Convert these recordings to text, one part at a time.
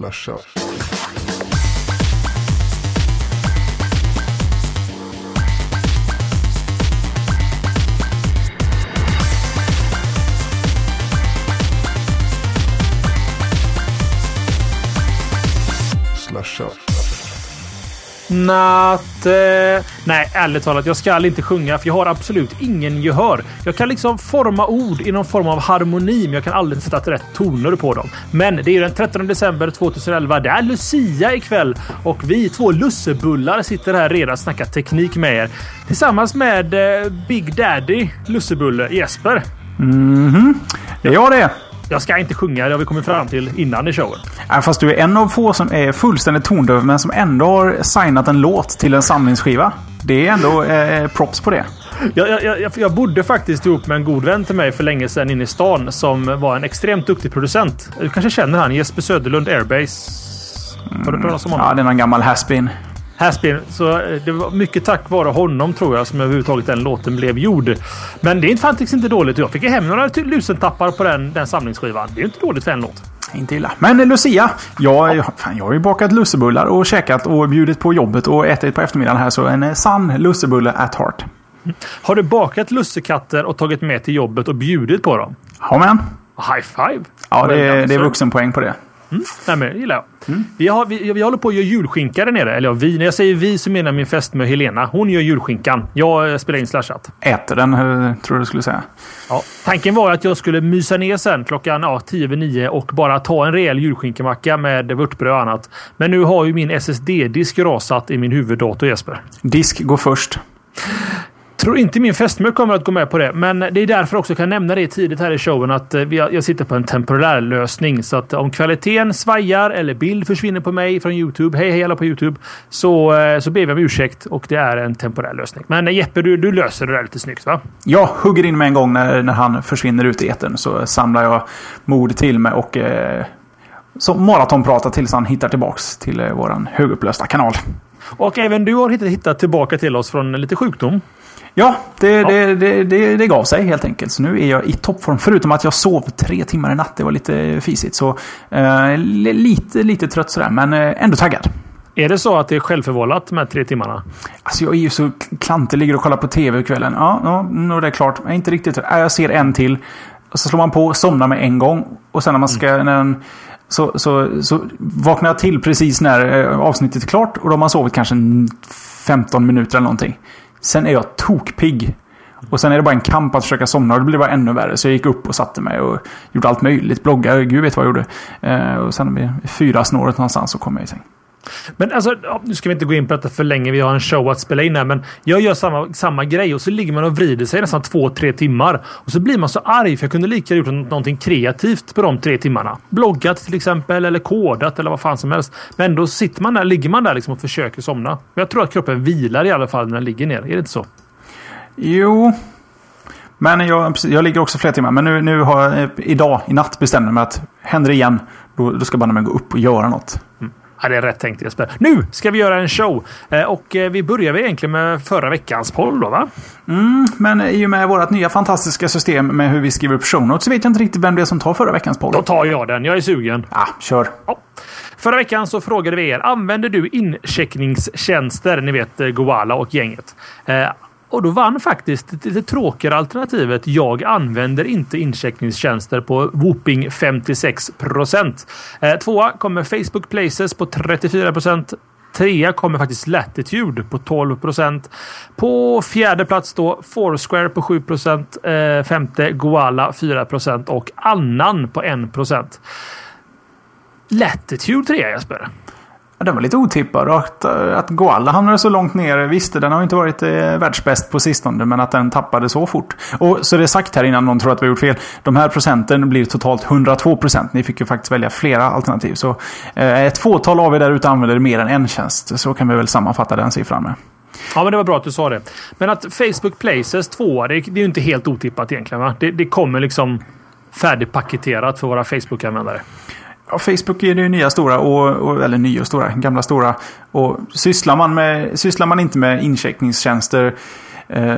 Slasha. Slasha. Natt... Eh, nej, ärligt talat. Jag ska inte sjunga för jag har absolut ingen gehör. Jag kan liksom forma ord i någon form av harmoni, men jag kan aldrig sätta rätt toner på dem. Men det är den 13 december 2011. Det är Lucia ikväll och vi två lussebullar sitter här redan och snackar teknik med er. Tillsammans med eh, Big Daddy Lussebulle Jesper. Mhm. Det är jag det. Jag ska inte sjunga, det har vi kommit fram till innan i showen. Ja, fast du är en av få som är fullständigt tondöv men som ändå har signat en låt till en samlingsskiva. Det är ändå eh, props på det. Jag, jag, jag, jag bodde faktiskt ihop med en god vän till mig för länge sedan inne i stan som var en extremt duktig producent. Du kanske känner han? Jesper Söderlund Airbase. Har du hört talas om honom? Ja, det är någon gammal haspin. Haspin. Så eh, det var mycket tack vare honom tror jag som överhuvudtaget den låten blev gjord. Men det är faktiskt inte dåligt. Jag fick hem några lusentappar på den, den samlingsskivan. Det är inte dåligt för en låt. Inte illa. Men eh, Lucia. Jag, fan, jag har ju bakat lussebullar och käkat och bjudit på jobbet och ätit på eftermiddagen här. Så en eh, sann lussebulle at heart. Har du bakat lussekatter och tagit med till jobbet och bjudit på dem? Ja, men. High five! Ja, det, det är vuxenpoäng på det. Nej, men gillar jag. Vi, har, vi, vi håller på att göra julskinka där nere. Eller ja, vi. När jag säger vi så menar jag min fästmö Helena. Hon gör julskinkan. Jag eh, spelar in slashat. Äter den, eh, tror du skulle säga. Ja. Tanken var att jag skulle mysa ner sen klockan ja, 10 över 9 och bara ta en rejäl julskinkemacka med vörtbröd och annat. Men nu har ju min SSD-disk rasat i min huvuddator Jesper. Disk går först. Tror inte min fästmö kommer att gå med på det, men det är därför också jag kan nämna det tidigt här i showen att eh, jag sitter på en temporär lösning. Så att om kvaliteten svajar eller bild försvinner på mig från Youtube, hej hej alla på Youtube, så, eh, så ber vi om ursäkt och det är en temporär lösning. Men eh, Jeppe, du, du löser det där lite snyggt va? Jag hugger in med en gång när, när han försvinner ut i etern Så samlar jag mod till mig och eh, så maratonpratar tills han hittar tillbaks till eh, våran högupplösta kanal. Och även du har hittat, hittat tillbaka till oss från lite sjukdom. Ja, det, Det, det, det, det gav sig helt enkelt. Så nu är jag i toppform. Förutom att jag sov tre timmar i natt. Det var lite fisigt. Så eh, li- lite, lite trött sådär. Men eh, ändå taggad. Är det så att det är självförvållat med tre timmarna? Alltså jag är ju så klantig. Ligger och kollar på tv kvällen. Ja, ja nu är det klart. Jag är inte riktigt. Ja, Jag ser en till. Och så slår man på, somnar med en gång. Och sen när man ska... När den, så, så, så vaknar jag till precis när eh, avsnittet är klart. Och då har man sovit kanske en 15 minuter eller någonting. Sen är jag tokpigg. Och sen är det bara en kamp att försöka somna och det blir bara ännu värre. Så jag gick upp och satte mig och gjorde allt möjligt. Bloggade, gud vet vad jag gjorde. Eh, och sen vid fyra snåret någonstans så kom jag i säng. Men alltså, nu ska vi inte gå in på detta för länge. Vi har en show att spela in här, men jag gör samma, samma grej och så ligger man och vrider sig nästan två, tre timmar och så blir man så arg för jag kunde lika gjort någonting kreativt på de tre timmarna. Bloggat till exempel eller kodat eller vad fan som helst. Men då sitter man där, ligger man där liksom och försöker somna. Men jag tror att kroppen vilar i alla fall när den ligger ner. Är det inte så? Jo. Men jag, jag ligger också flera timmar. Men nu, nu har jag eh, idag, i natt, bestämt mig att händer det igen, då, då ska jag bara gå upp och göra något. Ja, det är rätt tänkt Jesper. Nu ska vi göra en show eh, och eh, vi börjar väl egentligen med förra veckans poll då va? Men i och med vårt nya fantastiska system med hur vi skriver upp show notes så vet jag inte riktigt vem det är som tar förra veckans poll. Då tar jag den. Jag är sugen. Ja, kör. Ja. Förra veckan så frågade vi er, använder du incheckningstjänster? Ni vet eh, Goala och gänget. Och då vann faktiskt det tråkigare alternativet. Jag använder inte incheckningstjänster på whooping 56 procent. Eh, tvåa kommer Facebook Places på 34 procent. Trea kommer faktiskt Latitude på 12 procent. På fjärde plats då Foursquare på 7 procent. Eh, femte Goala 4 procent och Annan på 1 procent. Latitude trea Jesper. Ja, den var lite otippad. Att, eh, att Goalla hamnade så långt ner. Visst, den har inte varit eh, världsbäst på sistone. Men att den tappade så fort. Och så det är sagt här innan någon tror att vi har gjort fel. De här procenten blir totalt 102 procent. Ni fick ju faktiskt välja flera alternativ. Så eh, ett fåtal av er där ute använder mer än en tjänst. Så kan vi väl sammanfatta den siffran med. Ja, men det var bra att du sa det. Men att Facebook Places 2, det, det är ju inte helt otippat egentligen. Va? Det, det kommer liksom färdigpaketerat för våra Facebook-användare. Ja, Facebook är det nya stora, och, och, eller nya och stora, gamla stora. Och sysslar man, med, sysslar man inte med incheckningstjänster. Eh,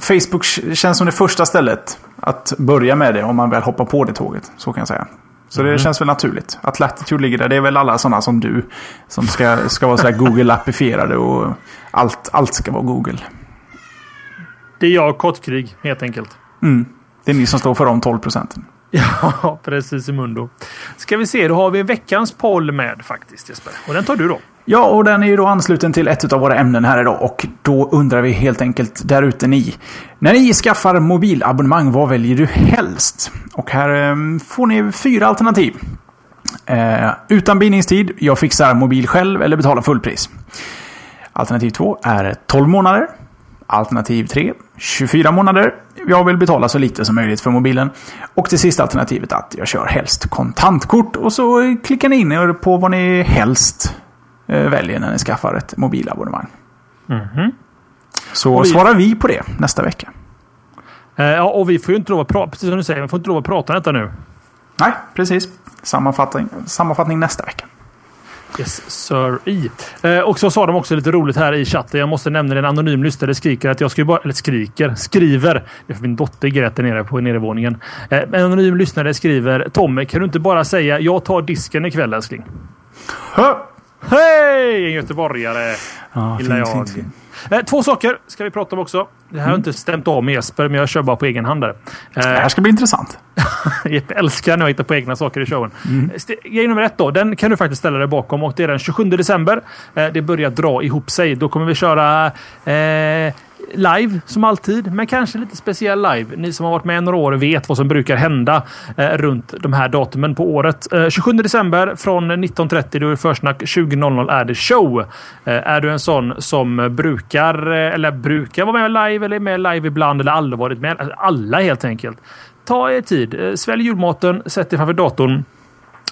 Facebook känns som det första stället att börja med det om man väl hoppar på det tåget. Så kan jag säga. Så det känns väl naturligt. Att Latitude ligger där. Det är väl alla sådana som du. Som ska, ska vara så Google-appifierade och allt, allt ska vara Google. Det är jag, Kottkrig, helt enkelt. Mm. Det är ni som står för de 12 procenten. Ja, precis i mundo. Ska vi se, då har vi veckans poll med faktiskt Jesper. Och den tar du då. Ja, och den är ju då ansluten till ett av våra ämnen här idag. Och då undrar vi helt enkelt där ute ni. När ni skaffar mobilabonnemang, vad väljer du helst? Och här ehm, får ni fyra alternativ. Eh, utan bindningstid, jag fixar mobil själv eller betalar fullpris. Alternativ två är 12 månader. Alternativ 3, 24 månader. Jag vill betala så lite som möjligt för mobilen. Och det sista alternativet att jag kör helst kontantkort. Och så klickar ni in er på vad ni helst eh, väljer när ni skaffar ett mobilabonnemang. Mhm. Så Och vi- svarar vi på det nästa vecka. Eh, ja, och vi får ju inte lov att prata, precis som du säger, vi får inte lov att prata om detta nu. Nej, precis. Sammanfattning, sammanfattning nästa vecka. Yes, sir. I. Eh, och så sa de också lite roligt här i chatten. Jag måste nämna det. En anonym lyssnare skriker att jag ska bara... Eller skriker. Skriver. Det är för min dotter grät där nere på nedervåningen. Eh, en anonym lyssnare skriver. Tommy, kan du inte bara säga jag tar disken ikväll älskling? Hej! En göteborgare. Ja, Gillar fint, jag. fint, fint. Eh, två saker ska vi prata om också. Det här har inte stämt av med Jesper, men jag kör bara på egen hand där. Det Eh, här ska bli intressant. Jeppe älskar när jag hittar på egna saker i showen. Mm. St- Grej nummer ett då, den kan du faktiskt ställa dig bakom och det är den 27 december. Eh, det börjar dra ihop sig. Då kommer vi köra eh, live som alltid, men kanske lite speciell live. Ni som har varit med några år vet vad som brukar hända eh, runt de här datumen på året. Eh, 27 december från 19.30 då är det försnack. 20.00 är det show. Eh, är du en sån som brukar eh, eller brukar vara med live eller är med live ibland eller aldrig varit med? Alltså, Alla helt enkelt. Ta er tid. Eh, Svälj julmaten, sätt dig framför datorn.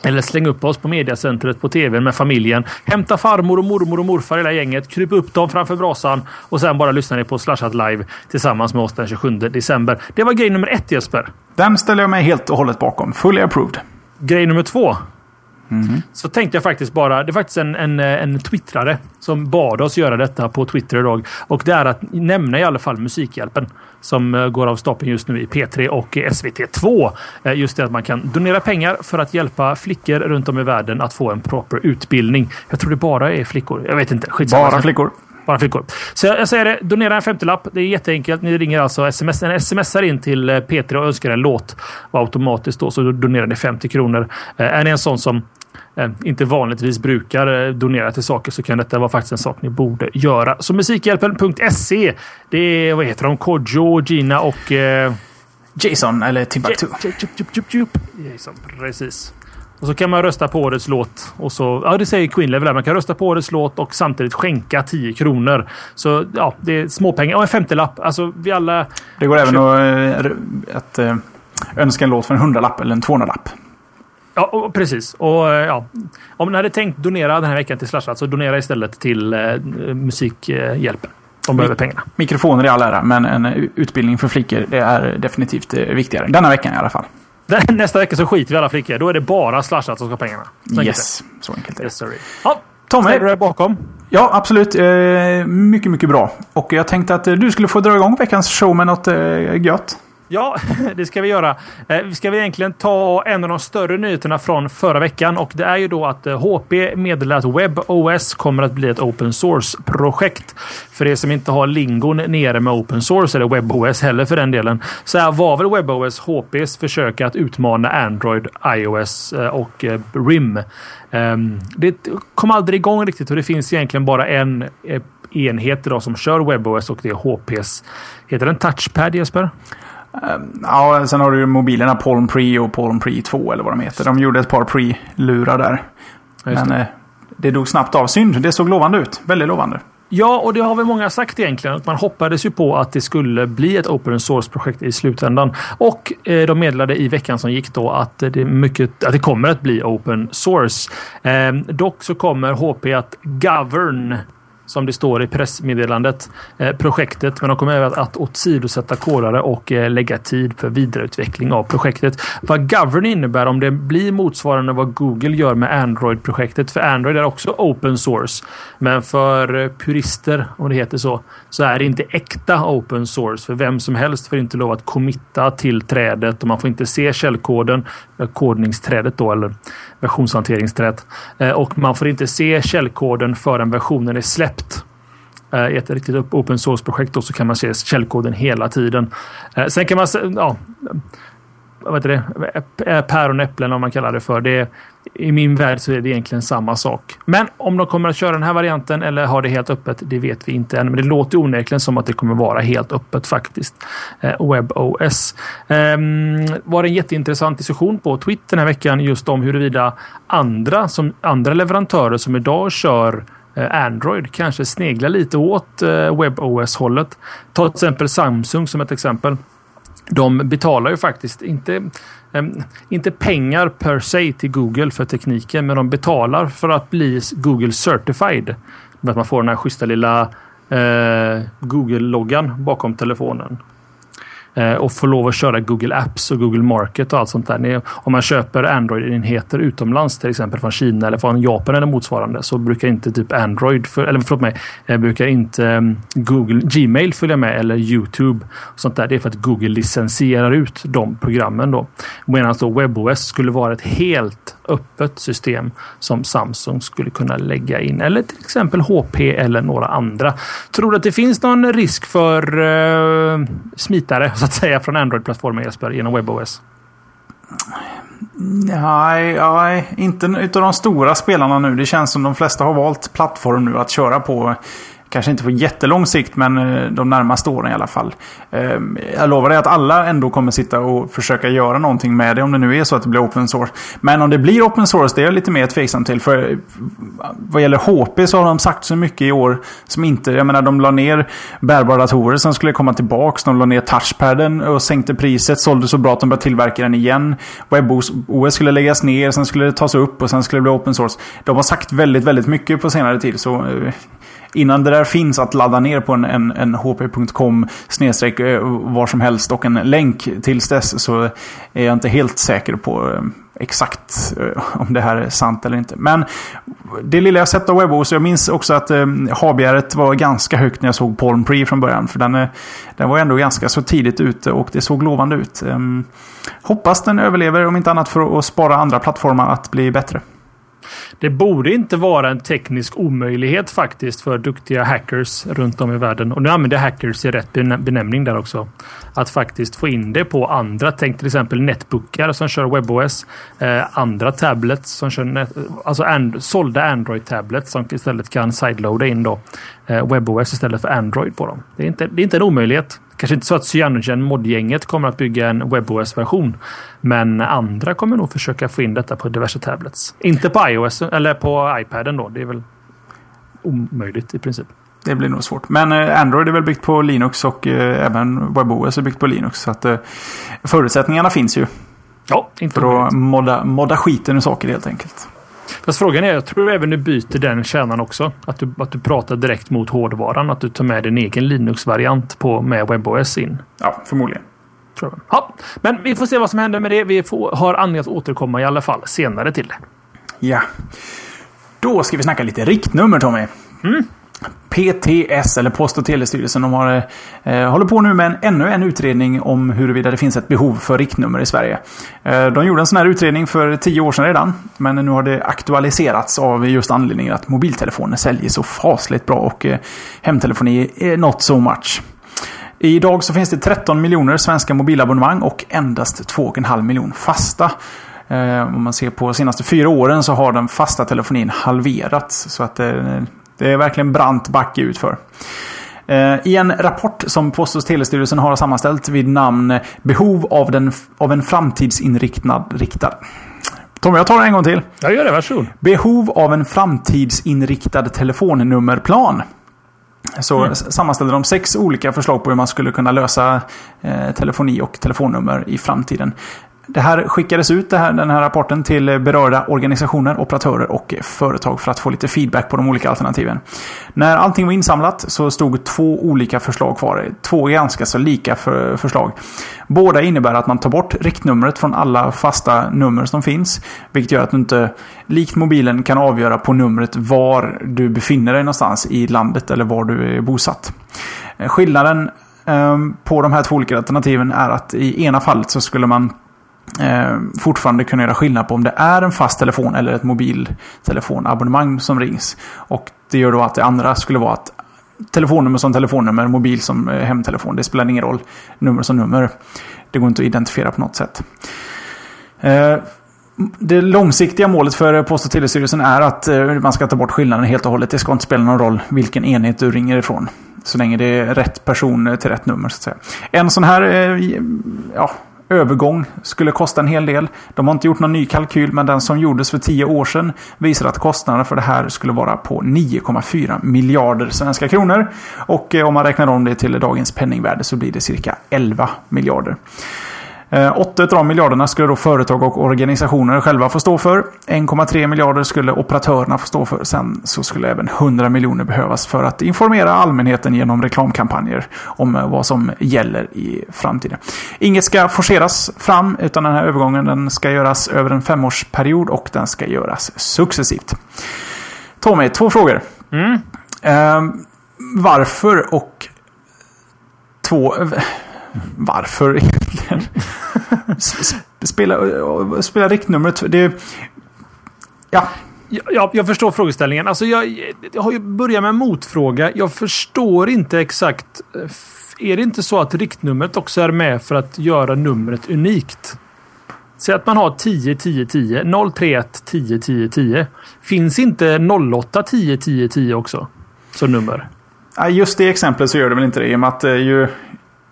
Eller släng upp oss på mediacentret på tvn med familjen. Hämta farmor och mormor och morfar hela gänget. Kryp upp dem framför brasan och sen bara lyssna ni på Slashat live tillsammans med oss den 27 december. Det var grej nummer ett Jesper. Den ställer jag mig helt och hållet bakom. Fully approved. Grej nummer två. Så tänkte jag faktiskt bara, det är faktiskt en, en, en twittrare som bad oss göra detta på Twitter idag. Och det är att nämna i alla fall Musikhjälpen som eh, går av stapeln just nu i P3 och eh, SVT2. Eh, Just det att man kan donera pengar för att hjälpa flickor runt om i världen att få en proper utbildning. Jag tror det bara är flickor. Jag vet inte. Skitsamma. Bara flickor. Bara flickor. Så jag, jag säger det, donera en 50-lapp. Det är jätteenkelt. Ni ringer alltså sms, en smsar in till eh, P3 och önskar en låt. Och automatiskt då så donerar ni 50 kronor. Eh, är ni en sån som eh, inte vanligtvis brukar eh, donera till saker så kan detta vara faktiskt en sak ni borde göra. Så Musikhjälpen.se. Det är, vad heter de? Kodjo, Gina och... Eh, Jason eller Timbuktu. Jason, precis. Och så kan man rösta på årets låt. Och så, ja, det säger Queen Level där. Man kan rösta på årets låt och samtidigt skänka 10 kronor. Så ja, det är småpengar. Och en 50-lapp. Alltså vi alla... Det går även att, eh, att eh, önska en låt för en hundralapp eller en 200-lapp. Ja, och, precis. Och eh, ja, om ni hade tänkt donera den här veckan till Slashat så donera istället till eh, Musikhjälpen. De behöver pengarna. Mikrofoner i all ära, men en utbildning för flickor det är definitivt viktigare. Denna veckan i alla fall. Nästa vecka så skiter vi i alla flickor. Då är det bara Slashat som ska ha pengarna. Så enkelt Yes, så enkelt är det. Yes, sorry. Ja, Tommy, ställer du dig bakom? ja absolut. Eh, mycket, mycket bra. Och jag tänkte att eh, du skulle få dra igång veckans show med något eh, gött. Ja, det ska vi göra. Vi ska vi egentligen ta en av de större nyheterna från förra veckan och det är ju då att eh, HP meddelar att WebOS kommer att bli ett open source-projekt. För er som inte har lingon nere med open source eller WebOS heller för den delen. Så här var väl WebOS HPs försök att utmana Android, iOS eh, och RIM. Ehm, det kom aldrig igång riktigt och det finns egentligen bara en enhet idag som kör WebOS och det är HPs. Heter den Touchpad Jesper? Ja, sen har du ju mobilerna Palm Pre och Palm Pre 2 eller vad de heter. De gjorde ett par Pre-lurar där. Just Men eh, det dog snabbt av. Synd, det såg lovande ut. Väldigt lovande. Ja, och det har väl många sagt egentligen. Man hoppades ju på att det skulle bli ett open source-projekt i slutändan. Och eh, de meddelade i veckan som gick då att det, mycket, att det kommer att bli open source. Eh, dock så kommer HP att govern som det står i pressmeddelandet, eh, projektet. Men de kommer även att åsidosätta kodare och eh, lägga tid för vidareutveckling av projektet. Vad Govern innebär om det blir motsvarande vad Google gör med Android-projektet. För Android är också open source. Men för eh, purister, om det heter så, så är det inte äkta open source. För vem som helst får inte lov att committa till trädet och man får inte se källkoden, eh, kodningsträdet då, eller versionshanteringsträdet. Eh, och man får inte se källkoden förrän versionen är släppt. Eh, I ett riktigt open source-projekt så kan man se källkoden hela tiden. Eh, sen kan man... Ja, vad heter det? Eh, Päron och äpplen om man kallar det för. Det I min värld så är det egentligen samma sak. Men om de kommer att köra den här varianten eller ha det helt öppet, det vet vi inte än. Men det låter onekligen som att det kommer vara helt öppet faktiskt. WebOS. Eh, ehm, var en jätteintressant diskussion på Twitter den här veckan just om huruvida andra, som, andra leverantörer som idag kör Eh, Android kanske sneglar lite åt eh, WebOS-hållet. Ta till exempel Samsung som ett exempel de betalar ju faktiskt inte, ehm, inte pengar per se till Google för tekniken, men de betalar för att bli Google certified. Att man får den här schyssta lilla eh, Google-loggan bakom telefonen. Eh, och får lov att köra Google Apps och Google Market och allt sånt där. Om man köper Android-enheter utomlands, till exempel från Kina eller från Japan eller motsvarande, så brukar inte typ Android, för, eller förlåt mig, eh, brukar inte mm, Google Gmail följa med eller Youtube. Och sånt där. Det är för att Google licensierar ut de programmen då. Medan då WebOS skulle vara ett helt öppet system som Samsung skulle kunna lägga in. Eller till exempel HP eller några andra. Tror du att det finns någon risk för uh, smitare så att säga från Android-plattformen Jesper genom WebOS? Nej, nej, inte utav de stora spelarna nu. Det känns som de flesta har valt plattform nu att köra på Kanske inte på jättelång sikt, men eh, de närmaste åren i alla fall. Ehm, jag lovar dig att alla ändå kommer sitta och försöka göra någonting med det, om det nu är så att det blir open source. Men om det blir open source, det är jag lite mer tveksam till. För eh, vad gäller HP så har de sagt så mycket i år som inte... Jag menar, de la ner bärbara datorer som skulle komma tillbaks. De la ner touchpaden och sänkte priset. Sålde så bra att de började tillverka den igen. WebOS skulle läggas ner, sen skulle det tas upp och sen skulle det bli open source. De har sagt väldigt, väldigt mycket på senare tid. Så eh, innan det där finns att ladda ner på en, en, en hp.com snedstreck eh, var som helst och en länk tills dess så är jag inte helt säker på eh, exakt eh, om det här är sant eller inte. Men det lilla jag sett av WebOS, jag minns också att eh, habegäret var ganska högt när jag såg Palm Pre från början. För den, den var ändå ganska så tidigt ute och det såg lovande ut. Eh, hoppas den överlever, om inte annat för att spara andra plattformar att bli bättre. Det borde inte vara en teknisk omöjlighet faktiskt för duktiga hackers runt om i världen. Och nu använder jag hackers i rätt benämning där också. Att faktiskt få in det på andra. Tänk till exempel netbookar som kör WebOS. Eh, andra tablets som kör net, alltså and, sålda Android tablets som istället kan sideloada in då eh, WebOS istället för Android på dem. Det är inte, det är inte en omöjlighet. Kanske inte så att Cyanogen modgänget kommer att bygga en WebOS-version. Men andra kommer nog försöka få in detta på diverse tablets. Inte på iOS eller på iPaden då. Det är väl omöjligt i princip. Det blir nog svårt. Men eh, Android är väl byggt på Linux och eh, även WebOS är byggt på Linux. Så att eh, förutsättningarna finns ju. Ja, inte För att modda, modda skiten ur saker helt enkelt. Fast frågan är, jag tror även du byter den kärnan också. Att du, att du pratar direkt mot hårdvaran. Att du tar med din egen Linux-variant på med WebOS in. Ja, förmodligen. Tror jag. Ja, men vi får se vad som händer med det. Vi får, har anledning att återkomma i alla fall senare till det. Ja. Då ska vi snacka lite riktnummer Tommy. Mm. PTS, eller Post och telestyrelsen, de har, eh, håller på nu med en, ännu en utredning om huruvida det finns ett behov för riktnummer i Sverige. Eh, de gjorde en sån här utredning för tio år sedan redan, men nu har det aktualiserats av just anledningen att mobiltelefoner säljer så fasligt bra och eh, hemtelefoni är not so much. Idag så finns det 13 miljoner svenska mobilabonnemang och endast 2,5 miljoner fasta. Eh, om man ser på senaste fyra åren så har den fasta telefonin halverats. Så att eh, det är verkligen brant backe utför. Eh, I en rapport som Post och telestyrelsen har sammanställt vid namn Behov av, den, av en framtidsinriktad... Riktad. Tommy, jag tar det en gång till. Jag gör det, varsågod. Behov av en framtidsinriktad telefonnummerplan. Så mm. sammanställde de sex olika förslag på hur man skulle kunna lösa eh, telefoni och telefonnummer i framtiden det här skickades ut, det här, den här rapporten, till berörda organisationer, operatörer och företag för att få lite feedback på de olika alternativen. När allting var insamlat så stod två olika förslag kvar. Två ganska så lika för, förslag. Båda innebär att man tar bort riktnumret från alla fasta nummer som finns. Vilket gör att du inte, likt mobilen, kan avgöra på numret var du befinner dig någonstans i landet eller var du är bosatt. Skillnaden ehm, på de här två olika alternativen är att i ena fallet så skulle man eh, fortfarande kunna göra skillnad på om det är en fast telefon eller ett mobiltelefonabonnemang som rings. Och det gör då att det andra skulle vara att telefonnummer som telefonnummer, mobil som eh, hemtelefon. Det spelar ingen roll. Nummer som nummer. Det går inte att identifiera på något sätt. Eh, det långsiktiga målet för eh, Post och telestyrelsen är att eh, man ska ta bort skillnaden helt och hållet. Det ska inte spela någon roll vilken enhet du ringer ifrån. Så länge det är rätt person eh, till rätt nummer. Så att säga. En sån här ja, övergång skulle kosta en hel del. De har inte gjort någon ny kalkyl, men den som gjordes för tio år sedan visar att kostnaden för det här skulle vara på 9,4 miljarder svenska kronor. Och eh, om man räknar om det till dagens penningvärde så blir det cirka 11 miljarder. 8 eh, av de miljarderna skulle då företag och organisationer själva få stå för. 1,3 miljarder skulle operatörerna få stå för. Sen så skulle även 100 miljoner behövas för att informera allmänheten genom reklamkampanjer om eh, vad som gäller i framtiden. Inget ska forceras fram utan den här övergången den ska göras över en femårsperiod och den ska göras successivt. Tommy, två frågor. Mm. Eh, varför och två varför egentligen? spela, spela riktnumret. Det, ja. Jag, jag förstår frågeställningen. Alltså jag, jag har ju börjat med en motfråga. Jag förstår inte exakt. Är det inte så att riktnumret också är med för att göra numret unikt? Säg att man har 10 10 10 031 10 10 10. Finns inte 08 10 10 10 också? Som nummer? Just det exemplet så gör det väl inte det. I och med att eh, ju,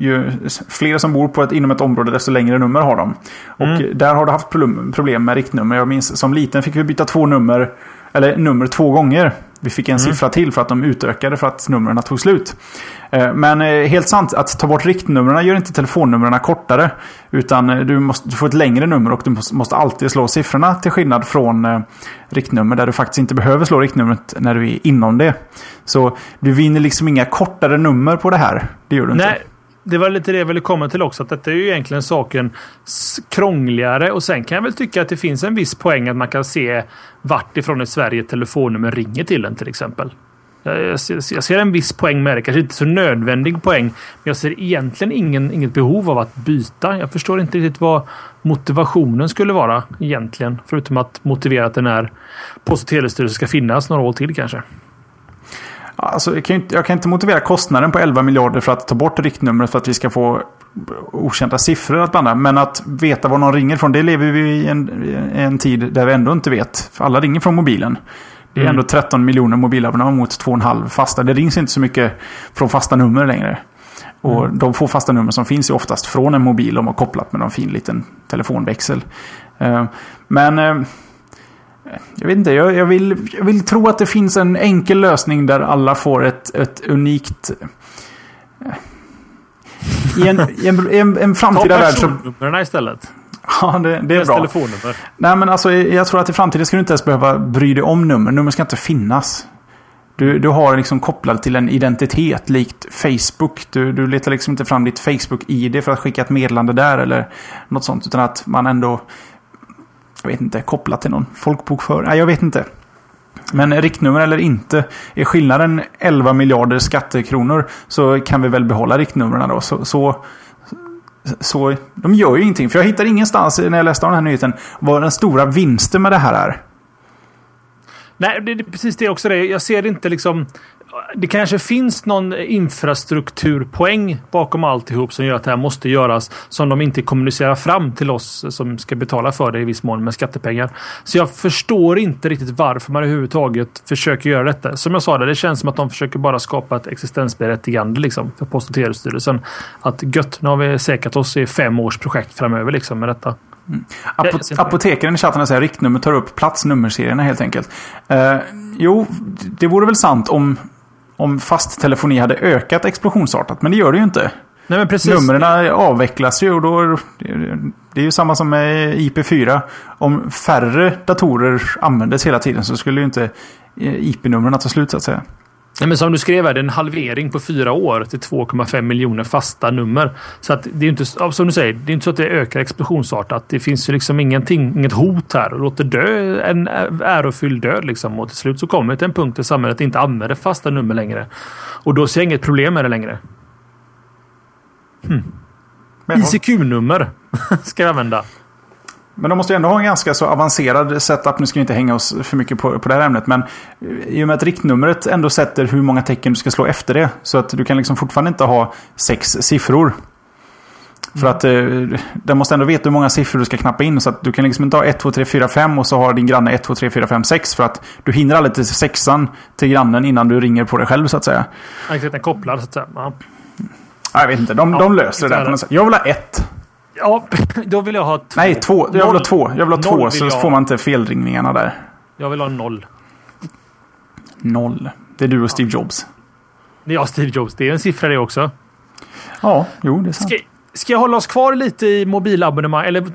ju fler som bor på ett, inom ett område desto längre nummer har de. Och mm. där har du haft problem med riktnummer. Jag minns som liten fick vi byta två nummer, eller nummer två gånger. Vi fick en mm. siffra till för att de utökade för att numren tog slut. Eh, men eh, helt sant, att ta bort riktnumren gör inte telefonnumren kortare. Utan eh, du, måste, du får ett längre nummer och du måste alltid slå siffrorna till skillnad från riktnummer där du faktiskt inte behöver slå riktnumret när du är inom det. Så du vinner liksom inga kortare nummer på det här. Det gör du inte. Nej, det var lite det jag ville komma till också. Att detta är ju egentligen saken krångligare. Och sen kan jag väl tycka att det finns en viss poäng att man kan se vart ifrån i Sverige telefonnummer ringer till en till exempel. Jag ser en viss poäng med det. Kanske inte så nödvändig poäng. Men jag ser egentligen ingen, inget behov av att byta. Jag förstår inte riktigt vad motivationen skulle vara egentligen. Förutom att motivera att den här Post och telestyrelsen ska finnas några år till kanske. Alltså, jag, kan inte, jag kan inte motivera kostnaden på 11 miljarder för att ta bort riktnumret för att vi ska få okända siffror att blanda. Men att veta var någon ringer från, det lever vi i en, en tid där vi ändå inte vet. För alla ringer från mobilen. Det är mm. ändå 13 miljoner mobilabonnemang mot 2,5 fasta. Det rings inte så mycket från fasta nummer längre. Och mm. de få fasta nummer som finns är oftast från en mobil om man kopplat med någon fin liten telefonväxel. Eh, men eh, jag vet inte, jag, jag, vill, jag vill tro att det finns en enkel lösning där alla får ett, ett unikt... Eh, I en, i en, en, en framtida värld så... Ta istället. Ja, det, det är bra. telefonnummer. Nej, men alltså, jag tror att i framtiden ska du inte ens behöva bry dig om nummer. Nummer ska inte finnas. Du, du har liksom kopplat till en identitet likt Facebook. Du, du letar liksom inte fram ditt Facebook-ID för att skicka ett meddelande där eller något sånt. Utan att man ändå jag vet inte, kopplat till någon folkbokföring. Nej, jag vet inte. Men riktnummer eller inte, är skillnaden 11 miljarder skattekronor så kan vi väl behålla riktnumren då. Så, så, så, de gör ju ingenting. För jag hittar ingenstans när jag läste om den här nyheten vad den stora vinsten med det här är. Nej, det är precis det också. Det. Jag ser inte liksom det kanske finns någon infrastrukturpoäng bakom alltihop som gör att det här måste göras som de inte kommunicerar fram till oss som ska betala för det i viss mån med skattepengar. Så jag förstår inte riktigt varför man överhuvudtaget försöker göra detta. Som jag sa, det, det känns som att de försöker bara skapa ett existensberättigande liksom, för Post och telestyrelsen. Att gött, nu har vi säkrat oss i fem års projekt framöver liksom, med detta. Mm. Apot apotekaren i chatten säger riktnummer tar upp platsnummerserierna helt enkelt. Uh, jo, det vore väl sant om om fast telefoni hade ökat explosionsartat. Men det gör det ju inte. Nej, men precis. Numren avvecklas ju och då... Det är ju samma som med IP4. Om färre datorer användes hela tiden så skulle ju inte eh, IP-numren ta slut så att säga. Men som du skrev är det en halvering på fyra år till 2,5 miljoner fasta nummer. Så att det är inte som du säger, det är inte så att det ökar explosionsartat. Det finns ju liksom ingenting, inget hot här. Låt det dö en ärofylld död liksom. Och till slut så kommer det till en punkt där samhället inte använder fasta nummer längre. Och då ser jag inget problem med det längre. Hmm. ICQ-nummer ska jag använda. Men de måste ju ändå ha en ganska så avancerad setup. Nu ska vi inte hänga oss för mycket på, på det här ämnet. Men i och med att riktnumret ändå sätter hur många tecken du ska slå efter det. Så att du kan liksom fortfarande inte ha sex siffror. För att eh, den måste ändå veta hur många siffror du ska knappa in. Så att du kan liksom inte ha 1, 2, 3, 4, 5 och så har din granne 1, 2, 3, 4, 5, 6. För att du hinner aldrig till sexan till grannen innan du ringer på dig själv så att säga. Exakt, den kopplad så att säga. Ja. Jag vet inte, de, ja, de löser det där på något sätt. Jag vill ha ett. Ja, då vill jag ha två. Nej, två. Jag vill ha två. Jag vill ha två så jag... får man inte felringningarna där. Jag vill ha noll. Noll. Det är du och Steve Jobs. Det är jag Steve Jobs. Det är en siffra det också. Ja, jo det är sant. Ska, ska jag hålla oss kvar lite i mobilabonnemang? Eller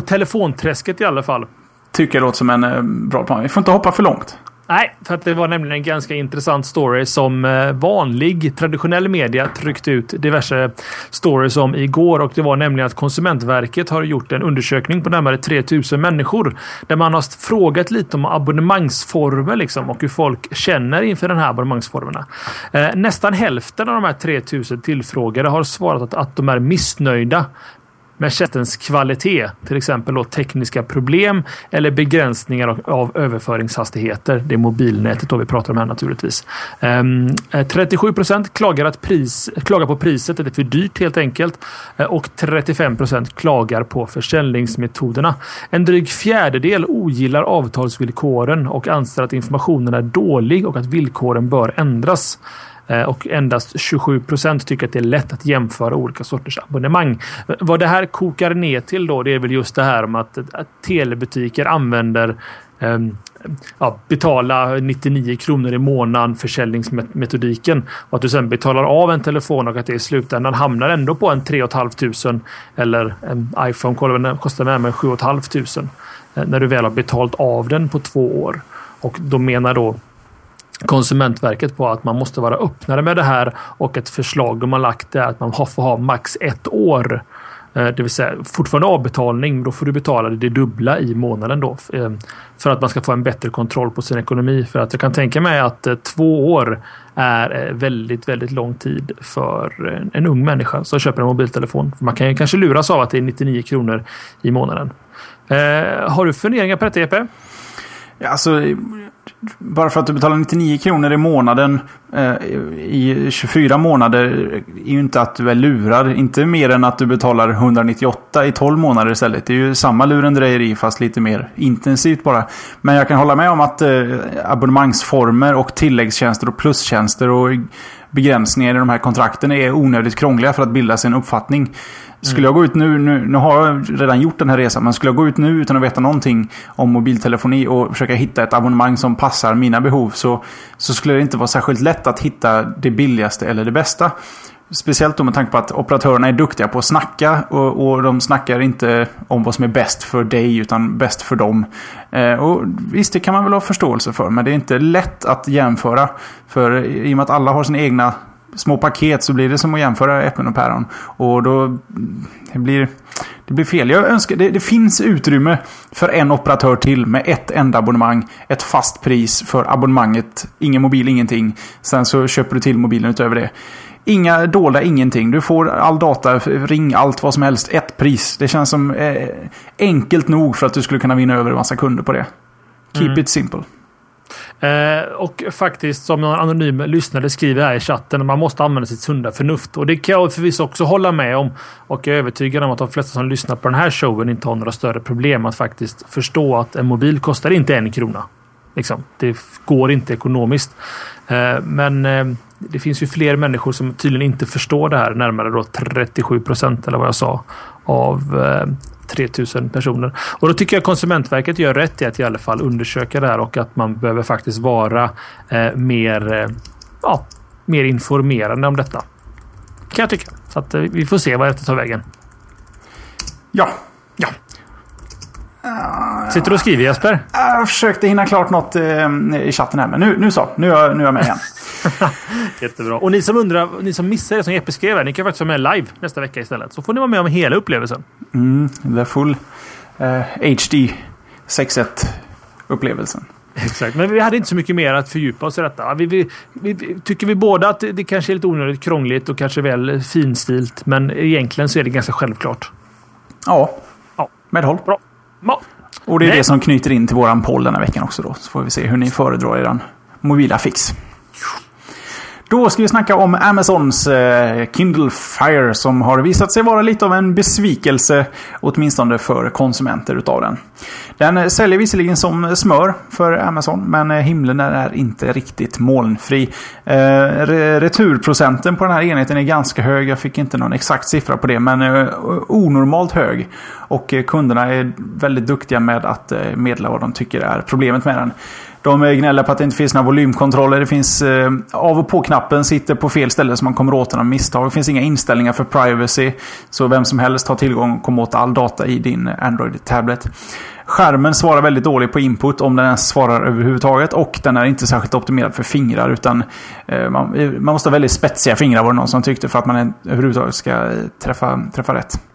telefonträsket i alla fall? Tycker jag låter som en eh, bra plan. Vi får inte hoppa för långt. Nej, för att det var nämligen en ganska intressant story som eh, vanlig traditionell media tryckte ut diverse stories om igår och det var nämligen att Konsumentverket har gjort en undersökning på närmare 3000 människor där man har frågat lite om abonnemangsformer liksom och hur folk känner inför den här abonnemangsformerna. Eh, nästan hälften av de här 3000 tillfrågade har svarat att, att de är missnöjda med chattens kvalitet. Till exempel då tekniska problem eller begränsningar av, av överföringshastigheter. Det är mobilnätet då vi pratar om här naturligtvis. Um, ehm, eh, 37 procent klagar, att pris, klagar på priset, att det är för dyrt helt enkelt. Eh, och 35 procent klagar på försäljningsmetoderna. En dryg fjärdedel ogillar avtalsvillkoren och anser att informationen är dålig och att villkoren bör ändras. Eh, och endast 27 procent tycker att det är lätt att jämföra olika sorters abonnemang. Vad det här kokar ner till då, det är väl just det här om att, att telebutiker använder um, ja, betala 99 kronor i månaden försäljningsmetodiken och att du sen betalar av en telefon och att det i slutändan hamnar ändå på en 3 500 eller en iPhone kostar närmare 7 500 när du väl har betalt av den på två år. Och då menar då Konsumentverket på att man måste vara öppnare med det här och ett förslag de har lagt är att man får ha max ett år. Eh, det vill säga fortfarande avbetalning, men då får du betala det dubbla i månaden då. Eh, för att man ska få en bättre kontroll på sin ekonomi. För att jag kan tänka mig att eh, två år är väldigt, väldigt lång tid för en, ung människa som köper en mobiltelefon. Man kan ju kanske luras av att det är 99 kronor i månaden. Har du funderingar på detta Jeppe? Alltså, bara för att du betalar 99 kronor i månaden eh, i 24 månader är ju inte att du är lurad. Inte mer än att du betalar 198 i 12 månader istället. Det är ju samma lurendrejeri fast lite mer intensivt bara. Men jag kan hålla med om att eh, abonnemangsformer och tilläggstjänster och plustjänster och begränsningar i de här kontrakten är onödigt krångliga för att bilda sin uppfattning. Skulle jag gå ut nu, nu, nu har jag redan gjort den här resan, men skulle jag gå ut nu utan att veta någonting om mobiltelefoni och försöka hitta ett abonnemang som passar mina behov så, så skulle det inte vara särskilt lätt att hitta det billigaste eller det bästa. Speciellt då med tanke på att operatörerna är duktiga på att snacka och, och de snackar inte om vad som är bäst för dig utan bäst för dem. Eh, och Visst, det kan man väl ha förståelse för, men det är inte lätt att jämföra. För i och med att alla har sina egna små paket så blir det som att jämföra äpplen och päron. Och då det blir det blir fel. Jag önskar, det, det, finns utrymme för en operatör till med ett enda abonnemang. Ett fast pris för abonnemanget. Ingen mobil, ingenting. Sen så köper du till mobilen utöver det. Inga dolda ingenting. Du får all data, ring allt vad som helst. Ett pris. Det känns som eh, enkelt nog för att du skulle kunna vinna över en massa kunder på det. Keep mm. it simple. Eh, och faktiskt som någon anonym lyssnare skriver här i chatten, man måste använda sitt sunda förnuft. Och det kan jag förvisso också hålla med om. Och jag är övertygad om att de flesta som lyssnar på den här showen inte har några större problem att faktiskt förstå att en mobil kostar inte en krona. Liksom. Det går inte ekonomiskt. Eh, men eh, det finns ju fler människor som tydligen inte förstår det här. Närmare då 37 procent eller vad jag sa av eh, 3000 personer. Och då tycker jag Konsumentverket gör rätt i att i alla fall undersöka det här och att man behöver faktiskt vara eh, mer, eh, ja, mer informerande om detta. Kan jag tycka. Så att, vi får se vad detta tar vägen. Ja. Ja. Sitter du och skriver Jesper? Jag försökte hinna klart något i chatten här, men nu, nu så. Nu är, jag, nu är jag med igen. Jättebra. Och ni som undrar, ni som missar det som Jeppe skrev här, ni kan faktiskt vara med live nästa vecka istället. Så får ni vara med om hela upplevelsen. Mm, är full eh, HD 6.1 upplevelsen. Exakt, men vi hade inte så mycket mer att fördjupa oss i detta. Vi, vi, vi, tycker vi båda att det kanske är lite onödigt krångligt och kanske väl finstilt. Men egentligen så är det ganska självklart. Ja, ja. medhåll. Bra. Ja. Och det är Nej. det som knyter in till våran poll den här veckan också. Då. Så får vi se hur ni föredrar er mobila fix. Då ska vi snacka om Amazons eh, Kindle Fire som har visat sig vara lite av en besvikelse, åtminstone för konsumenter utav den. Den eh, säljer visserligen som smör för Amazon, men eh, himlen är inte riktigt molnfri. Returprocenten på den här enheten är ganska hög. Jag fick inte någon exakt siffra på det, men onormalt hög. Och eh, kunderna är väldigt duktiga med att eh, meddela vad de tycker är problemet med den. De eh, gnäller på att det inte finns några volymkontroller. Det finns eh, av och på-knappen sitter på fel ställe så man kommer åt den av misstag. Det finns inga inställningar för privacy. Så vem som helst har tillgång och kommer åt all data i din Android-tablet. Skärmen svarar väldigt dåligt på input om den ens svarar överhuvudtaget. Och den är inte särskilt optimerad för fingrar. Utan eh, man, man, måste ha väldigt spetsiga fingrar var det någon som tyckte för att man överhuvudtaget ska träffa, träffa rätt.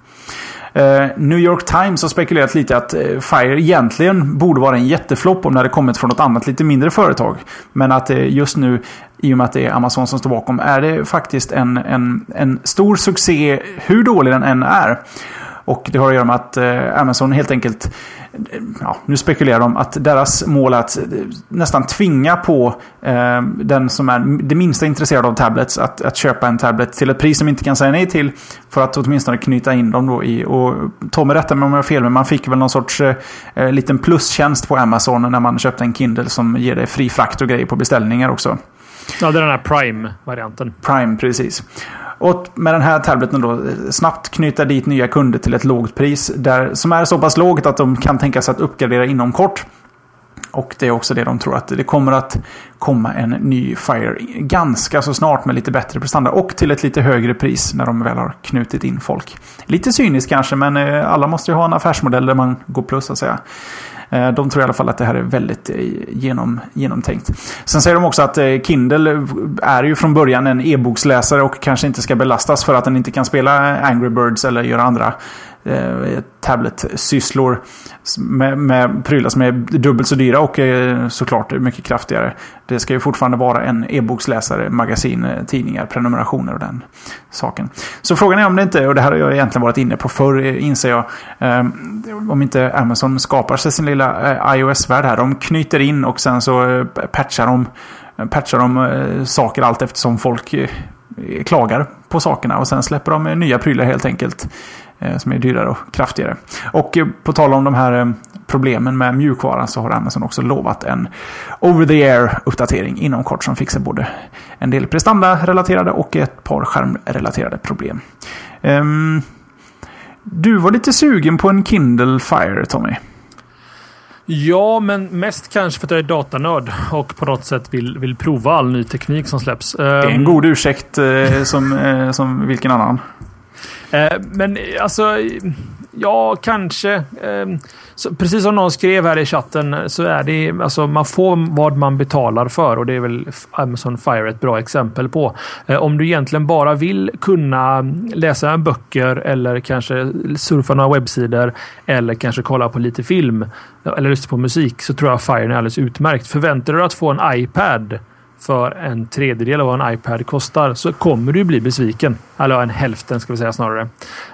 Eh, New York Times har spekulerat lite att eh, Fire egentligen borde vara en jätteflopp om det hade kommit från något annat lite mindre företag. Men att eh, just nu, i och med att det är Amazon som står bakom, är det faktiskt en, en, en stor succé hur dålig den än är. Och det har att göra med att Amazon helt enkelt ja, nu spekulerar de att deras mål är att nästan tvinga på eh, den som är det minsta intresserad av tablets att, att köpa en tablet till ett pris som inte kan säga nej till. För att åtminstone knyta in dem då i. Och mig rätta om jag har fel, men man fick väl någon sorts eh, liten plustjänst på Amazon när man köpte en Kindle som ger dig fri frakt och grejer på beställningar också. Ja, det är den här Prime-varianten. Prime, precis. Och med den här tableten då eh, snabbt knyta dit nya kunder till ett lågt pris. Där, som är så pass lågt att de kan tänka sig att uppgradera inom kort. Och det är också det de tror att det kommer att komma en ny Fire ganska så snart med lite bättre prestanda och till ett lite högre pris när de väl har knutit in folk. Lite cyniskt kanske men eh, alla måste ju ha en affärsmodell där man går plus så att säga. Eh, de tror i alla fall att det här är väldigt eh, genom, genomtänkt. Sen säger de också att eh, Kindle är ju från början en e-boksläsare och kanske inte ska belastas för att den inte kan spela Angry Birds eller göra andra eh, tablet-sysslor med, med prylar som är dubbelt så dyra och eh, såklart mycket kraftigare. Det ska ju fortfarande vara en e-boksläsare, magasin, eh, tidningar, prenumerationer och den saken. Så frågan är om det inte, och det här har jag egentligen varit inne på förr eh, inser jag, eh, om inte Amazon skapar sig sin lilla eh, iOS-värld här. De knyter in och sen så eh, patchar de, patchar de saker allt eftersom folk klagar på sakerna och sen släpper de nya prylar helt enkelt. Eh, som är dyrare och kraftigare. Och eh, på tal om de här eh, problemen med mjukvaran så har Amazon också lovat en over the air uppdatering inom kort som fixar både en del prestanda-relaterade och ett par skärmrelaterade problem. Um, du var lite sugen på en Kindle Fire, Tommy. Ja, men mest kanske för att jag är datanörd och på något sätt vill, vill prova all ny teknik som släpps. Det är en ehm, god ursäkt som, som vilken annan. Eh, men alltså, ja, kanske. Ehm, så, precis som någon skrev här i chatten så är det alltså man får vad man betalar för och det är väl Amazon Fire ett bra exempel på. Eh, om du egentligen bara vill kunna läsa böcker eller kanske surfa några webbsidor eller kanske kolla på lite film eller lyssna på musik så tror jag Fire är alldeles utmärkt. Förväntar du dig att få en iPad för en tredjedel av vad en iPad kostar så kommer du bli besviken. Eller en hälften ska vi säga snarare.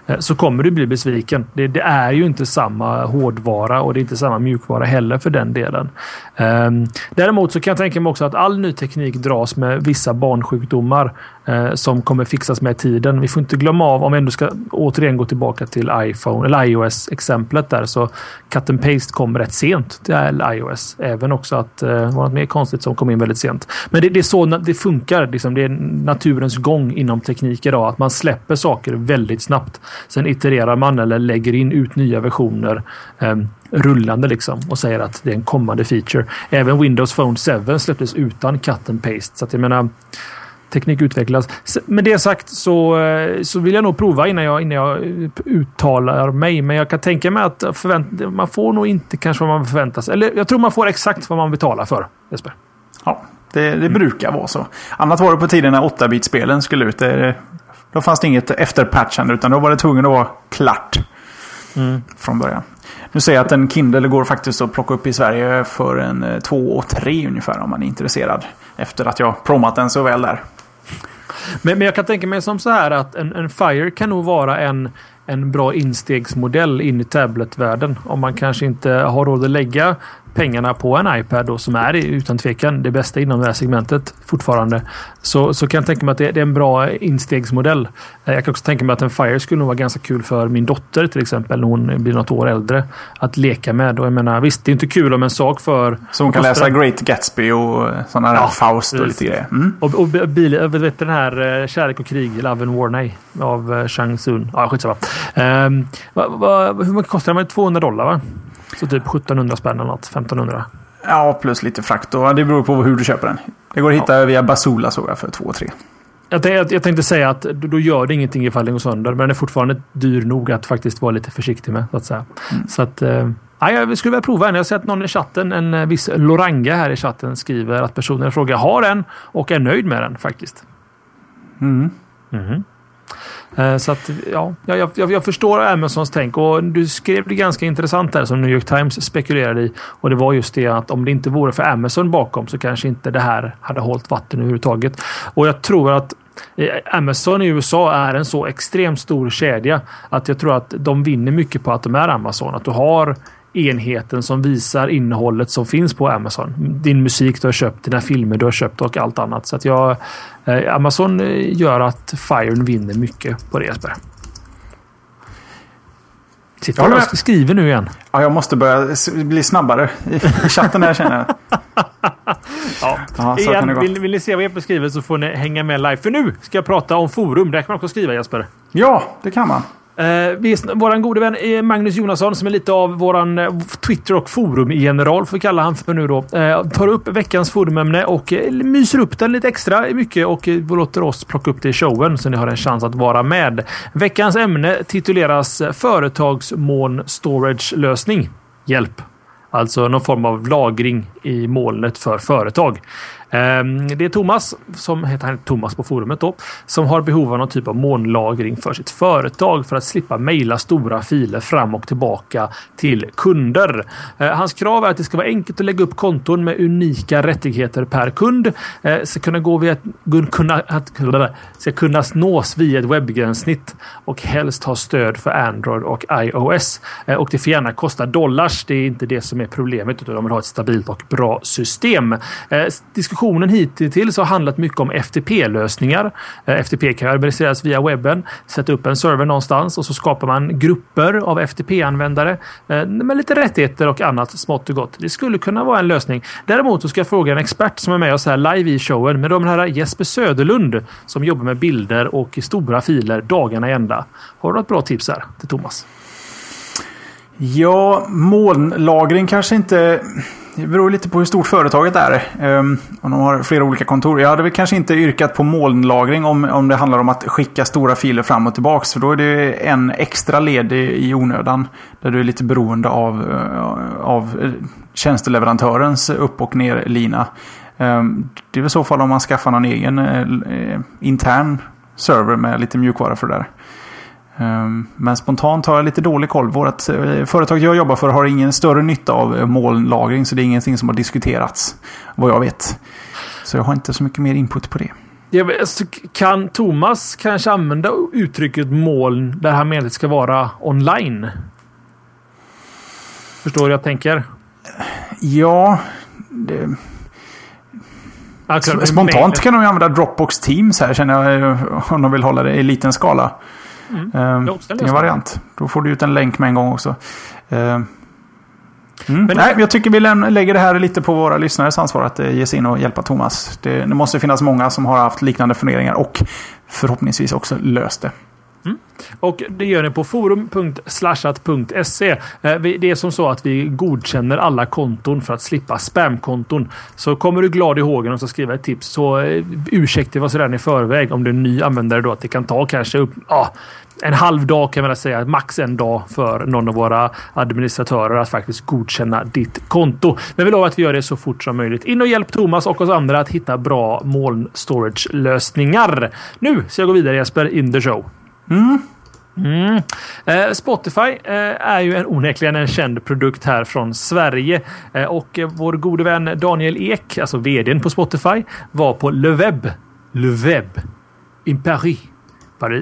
Eh, så kommer du bli besviken. Det, det, är ju inte samma hårdvara och det är inte samma mjukvara heller för den delen. Ehm, däremot så kan jag tänka mig också att all ny teknik dras med vissa barnsjukdomar Eh, som kommer fixas med tiden. Vi får inte glömma av, om vi ändå ska återigen gå tillbaka till iPhone eller iOS-exemplet där, så cut and paste kom rätt sent till iOS. Även också att eh, det var något mer konstigt som kom in väldigt sent. Men det, det är så det funkar. Liksom, det är naturens gång inom teknik idag. Att man släpper saker väldigt snabbt. Sen itererar man eller lägger in ut nya versioner eh, rullande liksom och säger att det är en kommande feature. Även Windows Phone 7 släpptes utan cut and paste. Så att jag menar teknik utvecklas. Med det sagt så, eh, så vill jag nog prova innan jag, innan jag uttalar mig. Men jag kan tänka mig att förvänt, man får nog inte kanske vad man förväntar sig. Eller jag tror man får exakt vad man betalar för. Jesper. Ja, det, det mm. brukar vara så. Annat var det på tiden när 8-bit-spelen skulle ut. Det, då fanns det inget efterpatchande utan då var det tvungen att vara klart. Mm. Från början. Nu ser jag att en Kindle går faktiskt att plocka upp i Sverige för en 2 och 3 ungefär om man är intresserad. Efter att jag promat den så väl där. Men, men jag kan tänka mig som så här att en, en Fire kan nog vara en, en bra instegsmodell in i tabletvärlden. Om man kanske inte har råd att lägga pengarna på en iPad då, som är utan tvekan det bästa inom det här segmentet fortfarande. Så, så kan jag tänka mig att det, det, är en bra instegsmodell. Eh, jag kan också tänka mig att en Fire skulle nog vara ganska kul för min dotter till exempel när hon blir något år äldre. Att leka med. Och jag menar, visst, det är inte kul om en sak för... Så hon kan läsa Great Gatsby och sådana där Faust och lite grejer. Mm. Och, och bil, vet den här eh, Kärlek och krig, Love and War, nej, av Shang Sun. Ja, skitsamma. Um, va, va, hur mycket kostar den? 200 dollar va? Så typ 1700 spänn eller något. 1500. Ja, plus lite frakt. Och det beror på hur du köper den. Det går att hitta ja. via Basula såg jag för 2-3. Jag, jag tänkte säga att då gör det ingenting ifall den går sönder. Men den är fortfarande dyr nog att faktiskt vara lite försiktig med. Så att säga. Mm. Så att, eh, jag skulle vilja prova en. Jag har sett någon i chatten, en eh, viss Loranga här i chatten, skriver att personen frågar har den och är nöjd med den faktiskt. Mm. Mm. Eh, så att, ja, jag, jag, jag, förstår Amazons tänk och du skrev det ganska intressant där som New York Times spekulerade i. Och det var just det att om det inte vore för Amazon bakom så kanske inte det här hade hållit vatten överhuvudtaget. Och jag tror att eh, Amazon i USA är en så extremt stor kedja att jag tror att de vinner mycket på att de är Amazon. Att du har enheten som visar innehållet som finns på Amazon. Din musik du har köpt, dina filmer du har köpt och allt annat. Så att jag, eh, Amazon gör att Fire vinner mycket på det Jesper. Sitter du och skriver nu igen? Ja, jag måste börja bli snabbare i chatten här känner jag. ja. Aha, igen, vill, vill, ni se vad Jesper skriver så får ni hänga med live. För nu ska jag prata om forum. Där kan man också skriva Jesper. Ja, det kan man. Eh, vår gode vän eh, Magnus Jonasson som är lite av våran eh, Twitter och forumgeneral får vi kalla han för nu då. Eh, tar upp veckans forumämne och eh, myser upp den lite extra mycket och eh, låter oss plocka upp det i showen så ni har en chans att vara med. Veckans ämne tituleras eh, Företagsmån Storage lösning. Hjälp! Alltså någon form av lagring i molnet för företag. Ehm, det är Thomas, som heter han Thomas på forumet då, som har behov av någon typ av molnlagring för sitt företag för att slippa mejla stora filer fram och tillbaka till kunder. Ehm, hans krav är att det ska vara enkelt att lägga upp konton med unika rättigheter per kund. Ehm, ska kunna gå via kunna, att, ska kunna nås via ett webbgränssnitt och helst ha stöd för Android och iOS. Och det får gärna kosta dollars. Det är inte det som är problemet utan de vill ha ett stabilt och bra system. Diskussion diskussionen hittills har handlat mycket om FTP-lösningar. Eh, FTP kan adresseras via webben. Sätta upp en server någonstans och så skapar man grupper av FTP-användare eh, med lite rättigheter och annat smått och gott. Det skulle kunna vara en lösning. Däremot så ska jag fråga en expert som är med oss här live i showen med de här Jesper Söderlund som jobbar med bilder och stora filer dagarna i ända. Har du något bra tips här till Thomas? Ja, molnlagring kanske inte det beror lite på hur stort företaget är. Um, om de har flera olika kontor. Jag hade väl kanske inte yrkat på molnlagring om, om det handlar om att skicka stora filer fram och tillbaka. För då är det en extra led i, i onödan. Där du är lite beroende av, eh, av eh, tjänsteleverantörens upp och ner-lina. Um, det är väl i så fall om man skaffar någon egen uh, intern server med lite mjukvara för det där. Ehm, men spontant har jag lite dålig koll. Vårt eh, företag jag jobbar för har ingen större nytta av eh, molnlagring. Så det är ingenting som har diskuterats. Vad jag vet. Så jag har inte så mycket mer input på det. Alltså, kan Thomas kanske använda uttrycket moln där han menar ska vara online? Förstår du jag tänker? Ja. Det... Alltså, Spontant kan de använda Dropbox Teams här känner jag. Om de vill hålla det i liten skala. Mm. Ehm, det är en variant. Då får du ut en länk med en gång också. Ehm, mm. Men Nej, jag tycker vi lägger det här lite på våra lyssnares ansvar att eh, ge sig in och hjälpa Thomas. Det, det måste finnas många som har haft liknande funderingar och förhoppningsvis också löst det. Mm. Och det gör ni på forum.slashat.se. Eh, det är som så att vi godkänner alla konton för att slippa spamkonton. Så kommer du glad i hågen och ska skriva ett tips så eh, ursäkta oss redan i förväg om du är ny användare då att det kan ta kanske upp ah, en halv dag kan man säga, max en dag för någon av våra administratörer att faktiskt godkänna ditt konto. Men vi lovar att vi gör det så fort som möjligt. In och hjälp Thomas och oss andra att hitta bra moln storage lösningar. Nu ska jag gå vidare Jesper, in the show. Mm. Mm. Eh, Spotify eh, är ju en, onekligen en känd produkt här från Sverige. Eh, och eh, vår gode vän Daniel Ek, alltså vdn på Spotify, var på Le Web. Le Web. In Paris.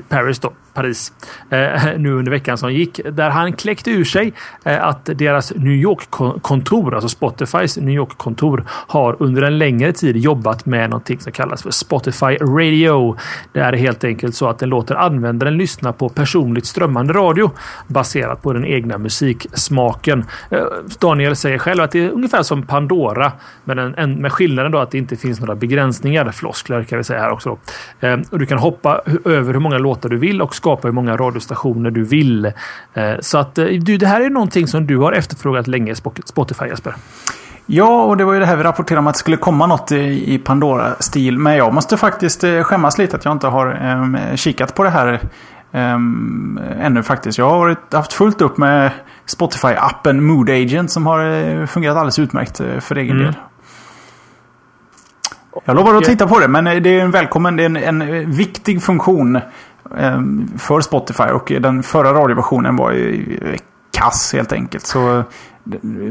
Paris då. Paris eh, nu under veckan som gick. Där han kläckte ur sig eh, att deras New York-kontor, alltså Spotifys New York-kontor, har under en längre tid jobbat med någonting som kallas för Spotify Radio. Det är helt enkelt så att den låter användaren lyssna på personligt strömmande radio baserat på den egna musiksmaken. Eh, Daniel säger själv att det är ungefär som Pandora men en, en, med skillnaden då att det inte finns några begränsningar, floskler kan vi säga här också. Då. Och du kan hoppa över hur många låtar du vill och skapa hur många radiostationer du vill. Eh, så att eh, du, det här är någonting som du har efterfrågat länge, Spotify Jesper. Ja, och det var ju det här vi rapporterade om att det skulle komma något i Pandora-stil. Men jag måste faktiskt eh, skämmas lite att jag inte har um, kikat på det här um, ännu faktiskt. Jag har haft fullt upp med Spotify-appen Mood Agent som har fungerat alldeles utmärkt för egen mm. del. Jag lovar att titta på det, men det är en välkommen, det är en, en viktig funktion Ehm, för Spotify. Och den förra radioversionen var ju kass helt enkelt. Så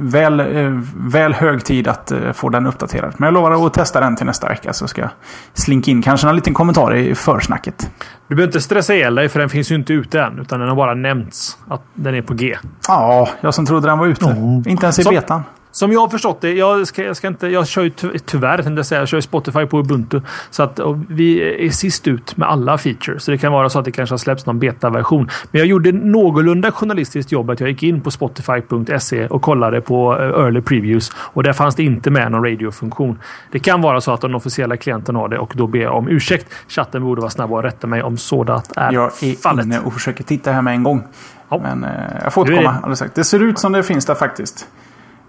väl, eh, väl hög tid att eh, få den uppdaterad. Men jag lovar att testa den till nästa vecka så ska jag slinka in kanske en liten kommentar i försnacket. Du behöver inte stressa ihjäl dig för den finns ju inte ute än. Utan den har bara nämnts att den är på G. Ja, jag som trodde den var ute. Mm. Inte ens i så, betan. Som jag har förstått det. Jag, ska, jag, ska inte, jag kör ju tyvärr, tänkte jag säga, jag kör Spotify på Ubuntu. Så att vi är sist ut med alla features. Så det kan vara så att det kanske har släppts någon betaversion. Men jag gjorde någorlunda journalistiskt jobb att jag gick in på Spotify.se och kollade på eh, early previews. Och där fanns det inte med någon radiofunktion. Det kan vara så att den officiella klienten har det och då ber jag om ursäkt. Chatten borde vara snabb och rätta mig om sådant är jag är fallet. inne och försöker titta här med en gång. Ja. Men eh, jag får återkomma alldeles sagt. Det ser ut som det finns där faktiskt.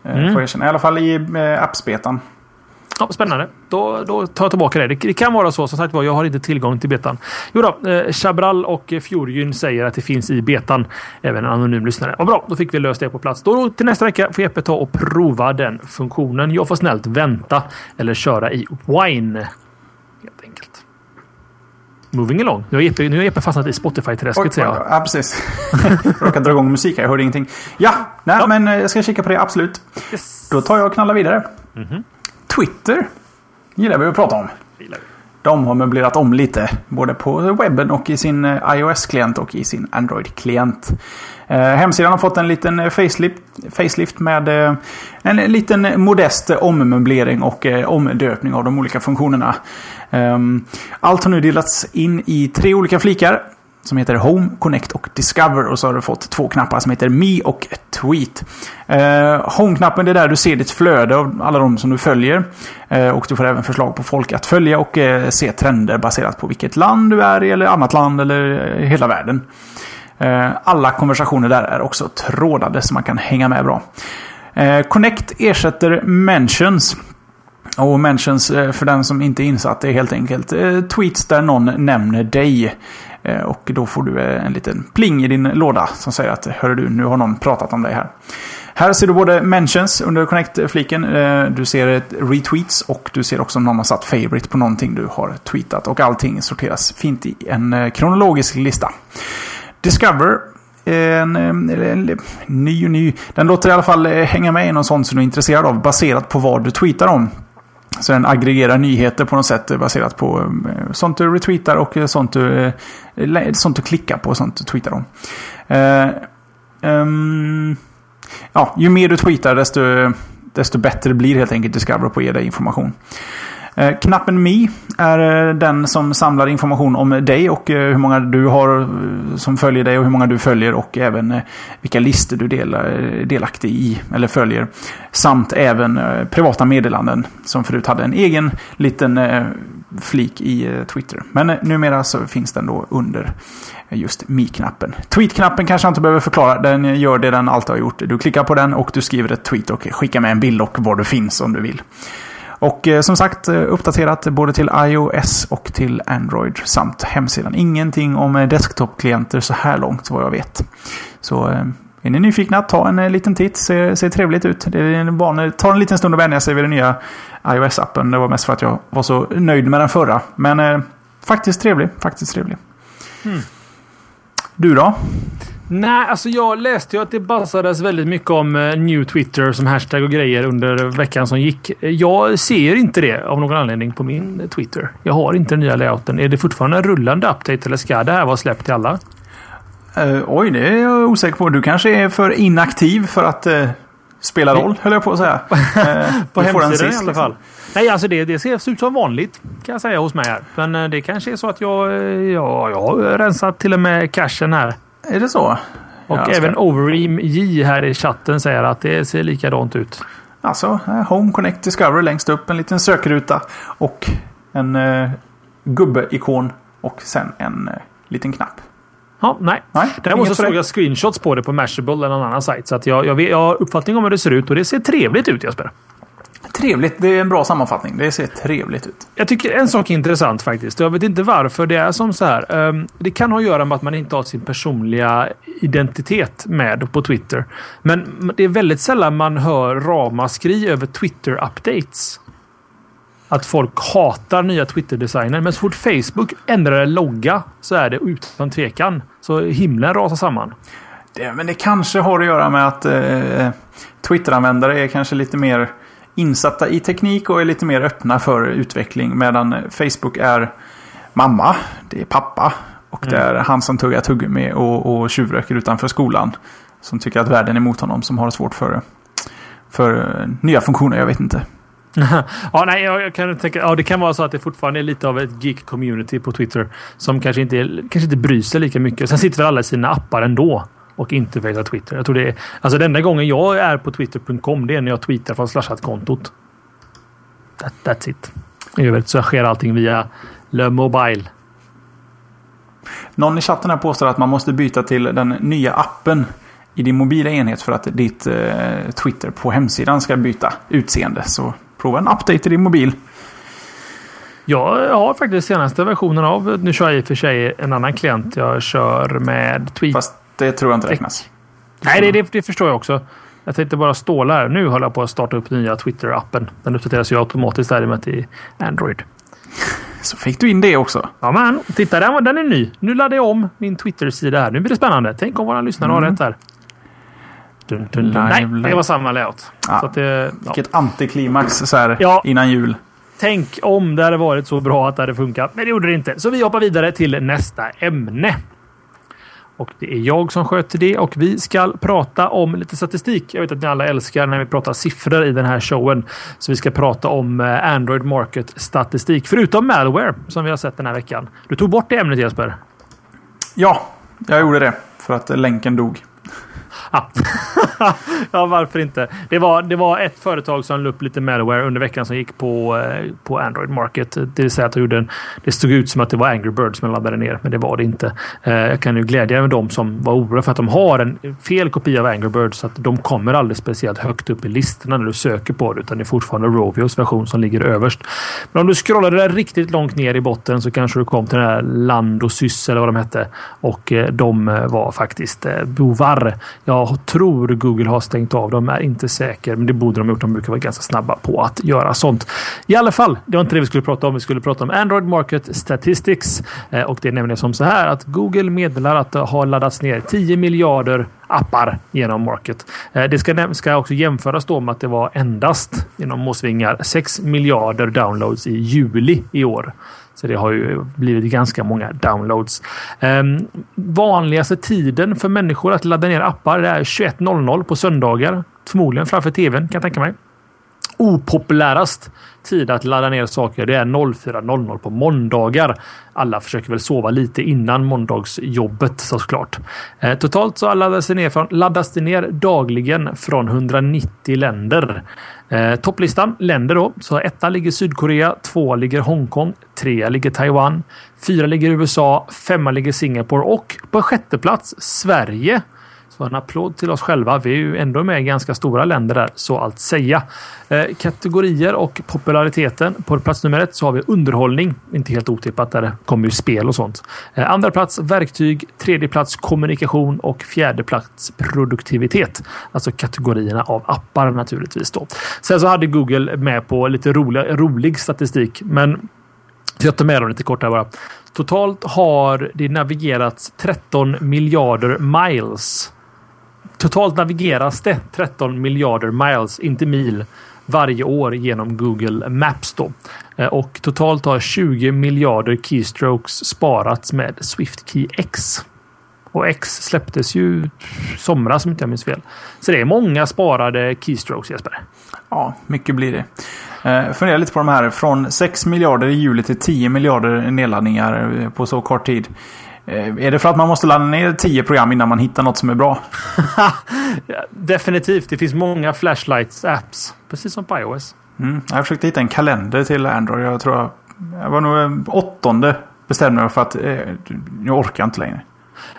Mm. Får jag I alla fall i eh, appsbetan. Ja, spännande. Då, då tar jag tillbaka det. det. det. kan vara så. Som sagt var, jag har inte tillgång till betan. Jo då, eh, Chabral och Fjordgyn säger att det finns i betan. Även en anonym lyssnare. Och bra, då fick vi löst det på plats. Då till nästa vecka får Jeppe ta och prova den funktionen. Jag får snällt vänta eller köra i Wine. Moving along. Nu har Jeppe, nu har Jeppe fastnat i Spotify-träsket ser jag. Ja, precis. råkade dra igång musik här. Jag hörde ingenting. Ja, nej, ja. men eh, jag ska kika på det. Absolut. Yes. Då tar jag och knallar vidare. Mm -hmm. Twitter gillar vi att prata om. De har möblerat om lite. Både på webben och i sin eh, iOS-klient och i sin Android-klient. Eh, hemsidan har fått en liten eh, facelift, facelift med eh, en liten modest ommöblering och eh, omdöpning av de olika funktionerna. Ehm, allt har nu delats in i tre olika flikar. Som heter Home, Connect och Discover. Och så har du fått två knappar som heter Me och Tweet. Eh, Home-knappen är där du ser ditt flöde av alla de som du följer. Eh, och du får även förslag på folk att följa och eh, se trender baserat på vilket land du är i eller annat land eller eh, hela världen. Eh, alla konversationer där är också trådade så man kan hänga med bra. Eh, Connect ersätter Mentions. Och mentions, eh, för den som inte är insatt, är helt enkelt eh, tweets där någon nämner dig. Eh, och då får du eh, en liten pling i din låda som säger att Hör du, nu har någon pratat om dig här. Här ser du både mentions under Connect-fliken. Eh, du ser retweets och du ser också om någon har satt favorite på någonting du har tweetat. Och allting sorteras fint i en kronologisk lista. Discover en, en, en, ny och ny. Den låter i alla fall hänga med i någon sån som du är intresserad av baserat på vad du tweetar om. Så den aggregerar nyheter på något sätt baserat på eh, sånt du retweetar och eh, sånt du, eh, sånt du klickar på och sånt du tweetar om. Uh, um, ja, ju mer du tweetar desto, desto bättre blir helt enkelt Discover på att ge dig information. Eh, knappen Me är eh, den som samlar information om dig och eh, hur många du har som följer dig och hur många du följer och även vilka listor du delar delaktig i eller följer. Samt även privata meddelanden som förut hade en egen liten flik i Twitter. Men numera så finns den då under just Mi-knappen. Tweet-knappen kanske jag inte behöver förklara. Den gör det den alltid har gjort. Du klickar på den och du skriver ett tweet och skickar med en bild och var du finns om du vill. Och eh, som sagt uppdaterat både till iOS och till Android samt hemsidan. Ingenting om desktop-klienter så här långt vad jag vet. Så är ni nyfikna, ta en liten titt. Ser, ser trevligt ut. Det är en vanlig, tar en liten stund att vänja sig vid den nya iOS-appen. Det var mest för att jag var så nöjd med den förra. Men eh, faktiskt trevlig. Faktiskt trevlig. Mm. Du då? Nej, alltså jag läste ju att det bassades väldigt mycket om uh, New Twitter som hashtag och grejer under veckan som gick. Jag ser inte det av någon anledning på min Twitter. Jag har inte den nya layouten. Är det fortfarande en rullande update eller ska det här vara släppt till alla? Uh, oj, det är jag osäker på. Du kanske är för inaktiv för att uh, spela roll, höll jag på att säga. Uh, på hemsidan sist, i alla fall. Liksom. Nej, alltså det, det ser ut som vanligt kan jag säga hos mig här. Men det kanske är så att jag, jag, jag har rensat till och med cachen här. Är det så? Och jag även ska... Overeem J här i chatten säger att det ser likadant ut. Alltså, Home Connect Discover längst upp, en liten sökruta och en uh, gubbe-ikon och sen en uh, liten knapp. Ja, nej. nej Däremot så såg jag screenshots på det på Mashable eller någon annan sajt. Så att jag, jag, jag har uppfattning om hur det ser ut och det ser trevligt ut Jesper. Trevligt. Det är en bra sammanfattning. Det ser trevligt ut. Jag tycker en sak är intressant faktiskt. Jag vet inte varför det är som så här. Ehm, det kan ha att göra med att man inte har sin personliga identitet med på Twitter. Men det är väldigt sällan man hör ramaskri över Twitter-updates att folk hatar nya Twitter-designer. Men så fort Facebook ändrar en logga så är det utan tvekan. Så himlen rasar samman. Det, men det kanske har att göra med att eh, Twitter-användare är kanske lite mer insatta i teknik och är lite mer öppna för utveckling. Medan Facebook är mamma, det är pappa och mm. det är han som tuggar tuggummi och, och tjuvröker utanför skolan. Som tycker att världen är emot honom, som har svårt för, för nya funktioner, jag vet inte. ja, nej, jag kan tänka, ja, det kan vara så att det fortfarande är lite av ett geek-community på Twitter som kanske inte, kanske inte bryr sig lika mycket. Sen sitter väl alla i sina appar ändå och inte väljer Twitter. Jag tror det är, alltså den enda gången jag är på twitter.com det är när jag tweetar från slashat-kontot. That, that's it. I övrigt så sker allting via Le Mobile. Någon i chatten här påstår att man måste byta till den nya appen i din mobila enhet för att ditt eh, Twitter på hemsidan ska byta utseende. Så prova en update i din mobil. Jag har faktiskt senaste versionen av, nu kör jag i och för sig en annan klient. Jag kör med Tweet. Fast det tror jag inte räknas. Nej, det, det, det, förstår jag också. Jag tänkte bara ståla här. Nu håller jag på att starta upp nya Twitter-appen. Den uppdateras ju automatiskt därmed till Android. Så fick du in det också. Ja, men titta, den, den är ny. Nu laddar jag om min Twitter-sida här. Nu blir det spännande. Tänk om våra lyssnare mm. har rätt här. Dun, dun, dun. Nej, det var samma layout. Ja. Så att det, ja. Vilket antiklimax så här, ja. innan jul. Tänk om det hade varit så bra att det hade funkat. Men det gjorde det inte. Så vi hoppar vidare till nästa ämne. Och det är jag som sköter det och vi ska prata om lite statistik. Jag vet att ni alla älskar när vi pratar siffror i den här showen. Så vi ska prata om eh, Android Market statistik. Förutom malware som vi har sett den här veckan. Du tog bort det ämnet Jesper. Ja, jag gjorde det. För att länken dog. Ja. varför inte? Det var, det var ett företag som la upp lite malware under veckan som gick på, eh, på Android Market. Det vill säga att de gjorde en, det stod ut som att det var Angry Birds man laddade ner, men det var det inte. Eh, jag kan ju glädja med dem som var oroliga för att de har en fel kopia av Angry Birds. Så att de kommer aldrig speciellt högt upp i listorna när du söker på det, utan det är fortfarande Rovios version som ligger överst. Men om du scrollade där riktigt långt ner i botten så kanske du kom till den här Land och Sys eller vad de hette. Och eh, de var faktiskt bovar. Jag jag tror Google har stängt av dem. Är inte säker, men det borde de ha gjort. De brukar vara ganska snabba på att göra sånt. I alla fall, det var inte det vi skulle prata om. Vi skulle prata om Android Market Statistics eh, och det är nämligen som så här att Google meddelar att det har laddats ner 10 miljarder appar genom Market. Eh, det ska, ska också jämföras då med att det var endast inom måsvingar 6 miljarder downloads i juli i år. Så det har ju blivit ganska många downloads. Um, vanligaste tiden för människor att ladda ner appar är 21.00 på söndagar. Förmodligen framför tvn kan jag tänka mig. opopulärast tid att ladda ner saker det är 04.00 på måndagar. Alla försöker väl sova lite innan måndagsjobbet såklart. Eh, totalt så laddas det, ner från, laddas det ner dagligen från 190 länder. Eh, topplistan länder då. Så etta ligger Sydkorea, tvåa ligger Hongkong, trea ligger Taiwan, fyra ligger USA, femma ligger Singapore och på sjätte plats Sverige. Så en applåd till oss själva. Vi är ju ändå med i ganska stora länder där, så att säga. Eh, kategorier och populariteten. På plats nummer ett så har vi underhållning. Inte helt otippat, där det kommer ju spel och sånt. Eh, andra plats verktyg. Tredje plats kommunikation och fjärde plats produktivitet. Alltså kategorierna av appar naturligtvis. Då. Sen så hade Google med på lite rolig, rolig statistik, men jag tar med dem lite kort här bara. Totalt har det navigerats 13 miljarder miles Totalt navigeras det 13 miljarder miles, inte mil, varje år genom Google Maps. Då. Eh, och totalt har 20 miljarder keystrokes sparats med SwiftKey X. Och X släpptes ju somras om inte jag minns fel. Så det är många sparade keystrokes Jesper. Ja, mycket blir det. Eh, fundera lite på de här. Från 6 miljarder i juli till 10 miljarder nedladdningar eh, på så kort tid. Eh, är det för att man måste ladda ner 10 program innan man hittar något som är bra? Definitivt. Det finns många Flashlights-apps. Precis som på iOS. Mm. Jag försökte hitta en kalender till Android. Jag tror jag, jag var nog eh, åttonde bestämde mig för att eh, jag orkar inte längre.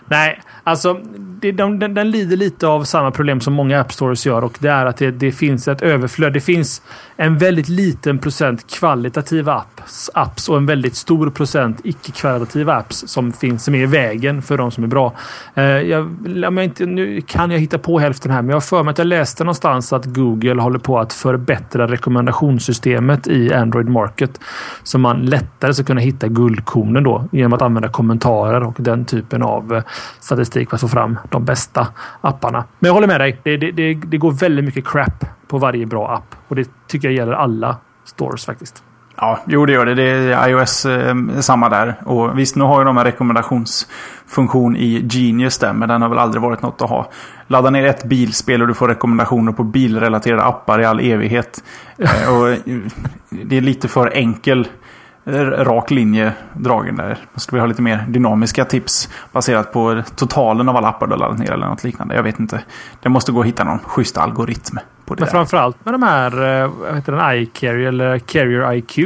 Nej, alltså det, de, den, den, lider lite av samma problem som många App Stores gör och det är att det, det, finns ett överflöd. Det finns en väldigt liten procent kvalitativa apps, apps och en väldigt stor procent icke-kvalitativa apps som finns som är i vägen för de som är bra. Uh, jag, jag inte, nu kan jag hitta på hälften här, men jag har för mig att jag läste någonstans att Google håller på att förbättra rekommendationssystemet i Android Market så man lättare ska kunna hitta guldkornen då genom att använda kommentarer och den typen av eh, statistik för att få fram de bästa apparna. Men jag håller med dig. Det, det, det, det går väldigt mycket crap på varje bra app och det tycker jag gäller alla stores faktiskt. Ja, jo det gör det. Det är iOS eh, samma där. Och visst, nu har ju de en rekommendationsfunktion i Genius där, men den har väl aldrig varit något att ha. Ladda ner ett bilspel och du får rekommendationer på bilrelaterade appar i all evighet. Eh, och det är lite för enkel Eh, rak linje dragen där. Man skulle vilja ha lite mer dynamiska tips baserat på totalen av alla appar du har laddat ner eller något liknande. Jag vet inte. Det måste gå att hitta någon schysst algoritm på det. Men framförallt med de här, eh, vad heter den, iCarrier eller Carrier IQ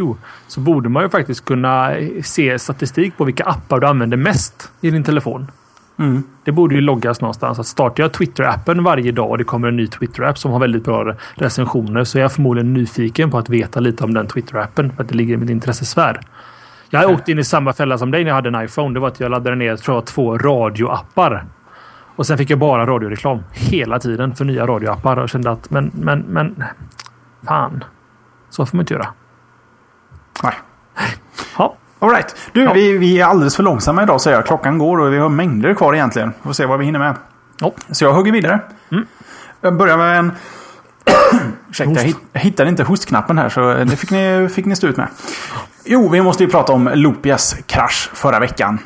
så borde man ju faktiskt kunna eh, se statistik på vilka appar du använder mest i din telefon. Mm. Det borde ju loggas någonstans. Att startar jag Twitter-appen varje dag och det kommer en ny Twitter-app som har väldigt bra recensioner så är jag förmodligen nyfiken på att veta lite om den Twitter-appen för att det ligger i min intressesfär. Jag har åkt in i samma fälla som dig när jag hade en iPhone. Det var att jag laddade ner tror jag, två radioappar. Och sen fick jag bara radioreklam hela tiden för nya radioappar och kände att men, men, men. Fan. Så får man inte göra. Nej. Alright. Du, ja. vi, vi är alldeles för långsamma idag säger jag. Klockan går och vi har mängder kvar egentligen. Vi får se vad vi hinner med. Ja. Så jag hugger vidare. Mm. Jag börjar med en... Ursäkta, jag hittade inte hostknappen här så det fick ni, fick ni stå ut med. Jo, vi måste ju prata om Lopias krasch förra veckan.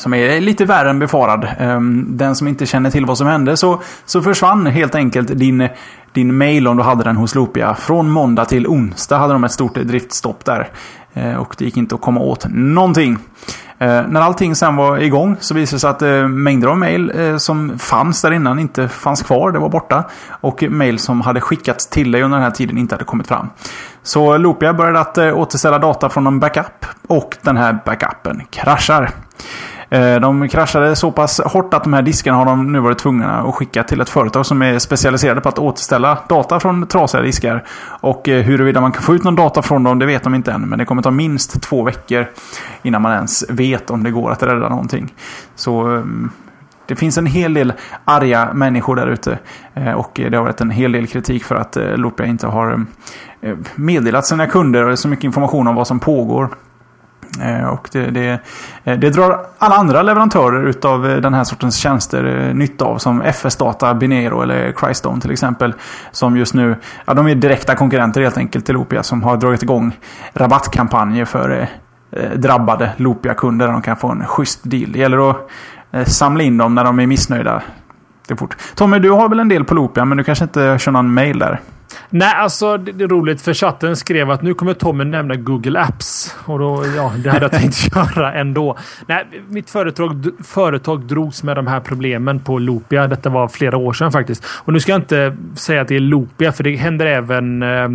Som är lite värre än befarad. Ehm, den som inte känner till vad som hände så, så försvann helt enkelt din, din mail om du hade den hos Lopia. Från måndag till onsdag hade de ett stort driftstopp där. Ehm, och det gick inte att komma åt någonting. Ehm, när allting sen var igång så visade det sig att eh, mängder av mail eh, som fanns där innan inte fanns kvar. Det var borta. Och mail som hade skickats till dig under den här tiden inte hade kommit fram. Så Loopia började att eh, återställa data från en backup. Och den här backupen kraschar. Eh, de kraschade så pass hårt att de här diskarna har de nu varit tvungna att skicka till ett företag som är specialiserade på att återställa data från trasiga diskar. Och eh, huruvida man kan få ut någon data från dem, det vet de inte än. Men det kommer ta minst två veckor innan man ens vet om det går att rädda någonting. Så eh, det finns en hel del arga människor där ute. Och det har varit en hel del kritik för att Lopia inte har meddelat sina kunder så mycket information om vad som pågår. Eh, och det, det, eh, det, drar alla andra leverantörer utav eh, den här sortens tjänster nytta av. Som FS Data, Binero eller Crystone till exempel. Som just nu, ja de är direkta konkurrenter helt enkelt till Lopia. Som har dragit igång rabattkampanjer för drabbade Lopia-kunder. Där de kan få en schysst deal. Det gäller att samla in dem när de är missnöjda. Det är fort. Tommy, du har väl en del på Lopia men du kanske inte kör någon mail där? Nej, alltså det, är roligt för chatten skrev att nu kommer Tommy nämna Google Apps. Och då, ja, det hade jag tänkt göra ändå. Nej, mitt företag, företag drogs med de här problemen på Loopia. Detta var flera år sedan faktiskt. Och nu ska jag inte säga att det är Loopia, för det händer även eh,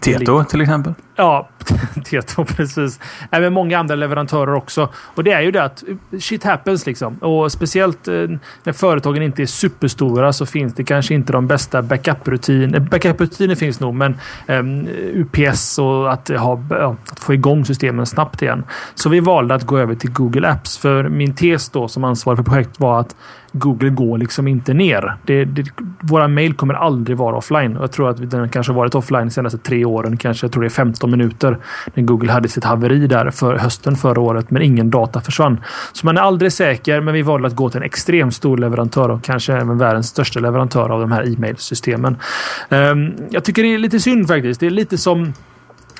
Tieto till exempel? Ja, Tieto precis. Även många andra leverantörer också. Och det är ju det att shit happens liksom. Och speciellt eh, när företagen inte är superstora så finns det kanske inte de bästa backup-rutiner. Backup-rutiner finns nog, men um, UPS och att, ha, att få igång systemen snabbt igen. Så vi valde att gå över till Google Apps. För min tes då som ansvarig för projektet var att Google går liksom inte ner. Det, det, våra mejl kommer aldrig vara offline. Jag tror att den kanske varit offline de senaste tre åren. Kanske jag tror det är 15 minuter. När Google hade sitt haveri där för hösten förra året. Men ingen data försvann. Så man är aldrig säker. Men vi valde att gå till en extremt stor leverantör och kanske även världens största leverantör av de här e-mailsystemen. Um, jag tycker det är lite synd faktiskt. Det är lite som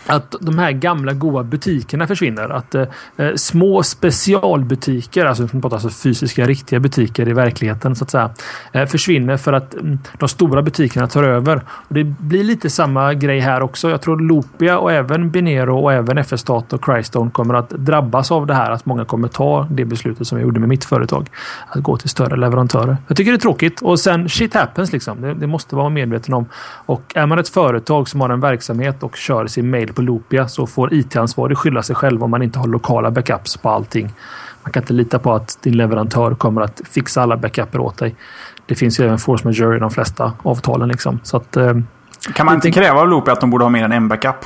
att de här gamla goa butikerna försvinner. Att eh, eh små specialbutiker, alltså, alltså fysiska riktiga butiker i verkligheten så att säga, eh, försvinner för att mm, de stora butikerna tar över. Och Det blir lite samma grej här också. Jag tror Lopia och även Binero och även FS Stat och Crystone kommer att drabbas av det här. Att många kommer ta det beslutet som jag gjorde med mitt företag. Att gå till större leverantörer. Jag tycker det är tråkigt och sen shit happens liksom. Det, det måste vara medveten om. Och är man ett företag som har en verksamhet och kör sin mail på Loopia så får IT-ansvarig skylla sig själv om man inte har lokala backups på allting. Man kan inte lita på att din leverantör kommer att fixa alla backuper åt dig. Det finns ju även force majeure i de flesta avtalen. Liksom. Så att, eh, kan man inte kräva av Loopia att de borde ha mer än en backup?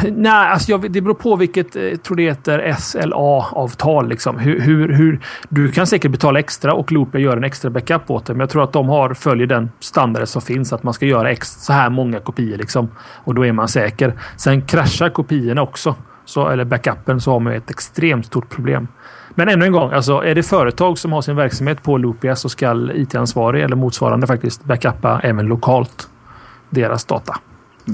Nej, alltså jag, det beror på vilket, jag eh, tror det heter SLA-avtal. Liksom. Hur, hur, hur, du kan säkert betala extra och Loopia gör en extra backup åt dig. Men jag tror att de har, följer den standard som finns. Att man ska göra ex, så här många kopior. Liksom. Och då är man säker. Sen kraschar kopiorna också. Så, eller backupen så har man ett extremt stort problem. Men ännu en gång, alltså, är det företag som har sin verksamhet på Loopia så ska IT-ansvarig eller motsvarande faktiskt backuppa även lokalt deras data.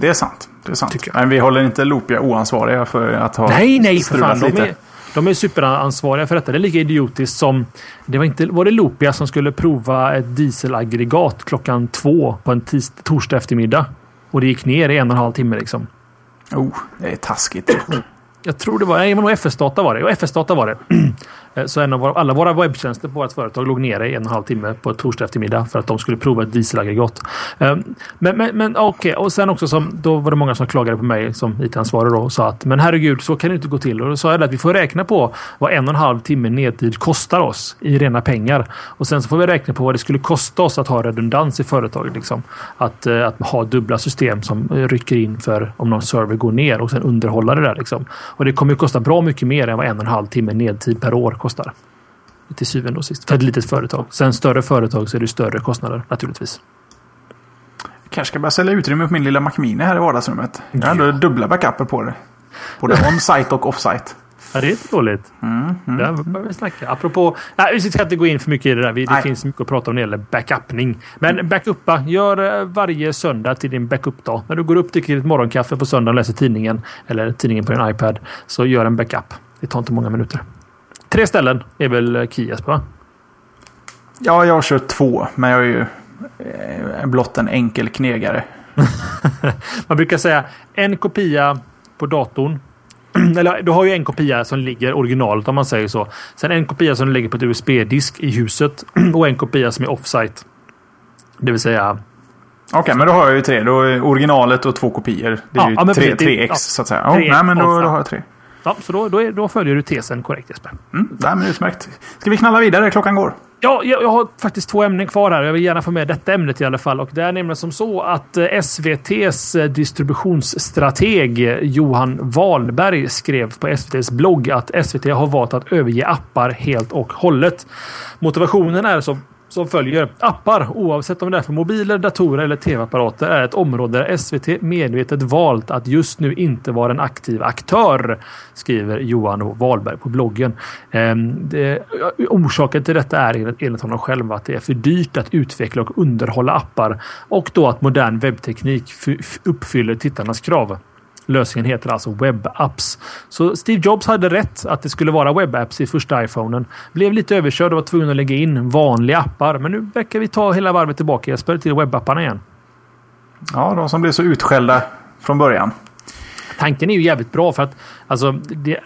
Det är sant. Det är sant. Men vi håller inte Loopia oansvariga för att ha Nej, nej, för fan. De är, de är superansvariga för detta. Det är lika idiotiskt som... Det var, inte, var det Loopia som skulle prova ett dieselaggregat klockan två på en tis, torsdag eftermiddag. Och det gick ner i en och en halv timme liksom. Oh, det är taskigt. Jag tror det var, nej, men FS-data var det. Och FS-data var det. Eh, så en av våra, alla våra webbtjänster på vårt företag låg nere i en och en halv timme på ett torsdag eftermiddag för att de skulle prova ett dieselaggregat. Ehm, men, men, men okej, okay. och sen också som då var det många som klagade på mig som IT-ansvarig och sa att men herregud, så kan det inte gå till. Och då sa jag att vi får räkna på vad en och en halv timme nedtid kostar oss i rena pengar. Och sen så får vi räkna på vad det skulle kosta oss att ha redundans i företaget. Liksom. Att, eh, att ha dubbla system som eh, rycker in för om någon server går ner och sen underhålla det där. Liksom. Och det kommer att kosta bra mycket mer än vad en och en halv timme nedtid per år kostar. Till syvende och sist. För ett litet företag. Sen större företag så är det större kostnader naturligtvis. Jag kanske ska börja sälja utrymme på min lilla Mac Mini här i vardagsrummet. Jag har ändå dubbla backuper på det. Både on-site och off-site. Ja, det är inte dåligt. Mm, mm, Där börjar vi snacka. Apropå... Nej, vi ska inte gå in för mycket i det där. Det nej. finns mycket att prata om när det gäller backupning. Men backuppa. Gör eh, varje söndag till din backup-dag. När du går upp, dricker ditt morgonkaffe på söndag och läser tidningen eller tidningen på din iPad. Så gör en backup. Det tar inte många minuter. Tre ställen är väl key Jesper? Ja, jag har kört två, men jag är ju eh, blott en enkel knegare. Man brukar säga en kopia på datorn. Eller du har ju en kopia som ligger originalet om man säger så. Sen en kopia som ligger på ett USB-disk i huset och en kopia som är offsite. Det vill säga Okej, okay, men då har jag ju tre. Då är originalet och två kopior. Det är ja, ju tre, tre ex ja, så att säga. Oh, nej, men då, då har jag tre. Ja, så då, då, är, då följer du tesen korrekt Jesper. Mm, nej, men utmärkt. Ska vi knalla vidare? Klockan går. Ja, jag, jag, har faktiskt två ämnen kvar här. Jag vill gärna få med detta ämnet i alla fall. Och det är nämligen som så att eh, SVTs eh, distributionsstrateg Johan Wahlberg skrev på SVTs blogg att SVT har valt att överge appar helt och hållet. Motivationen är så som följer. Appar, oavsett om det är för mobiler, datorer eller tv-apparater, är ett område där SVT medvetet valt att just nu inte vara en aktiv aktör, skriver Johan Wahlberg på bloggen. Ehm, det, orsaken till detta är enligt honom själv att det är för dyrt att utveckla och underhålla appar och då att modern webbteknik uppfyller tittarnas krav. Lösningen heter alltså WebApps. Så Steve Jobs hade rätt att det skulle vara WebApps i första iPhonen. Blev lite överkörd och var tvungen att lägga in vanliga appar. Men nu verkar vi ta hela varvet tillbaka Jesper till webbapparna igen. Ja, de som blev så utskällda från början. Tanken är ju jävligt bra för att alltså, det,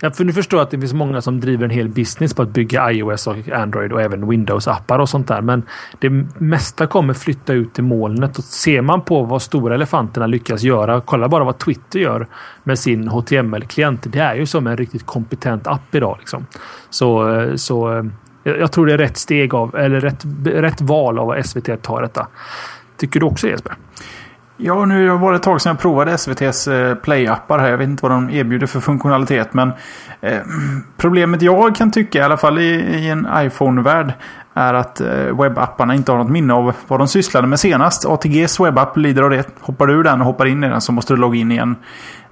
jag för nu förstår att det finns många som driver en hel business på att bygga iOS och Android och även Windows-appar och sånt där. Men det mesta kommer flytta ut till molnet och ser man på vad stora elefanterna lyckas göra. Kolla bara vad Twitter gör med sin HTML-klient. Det är ju som en riktigt kompetent app idag. Liksom. Så, så eh, jag tror det är rätt steg av eller rätt, rätt val av att SVT tar detta. Tycker du också Jesper? Ja, nu har det ett tag sedan jag provade SVTs eh, Play-appar här. Jag vet inte vad de erbjuder för funktionalitet. Men eh, problemet jag kan tycka, i alla fall i, i en iPhone-värld, är att eh, webbapparna inte har något minne av vad de sysslade med senast. ATGs webbapp lider av det. Hoppar du ur den och hoppar in i den så måste du logga in igen.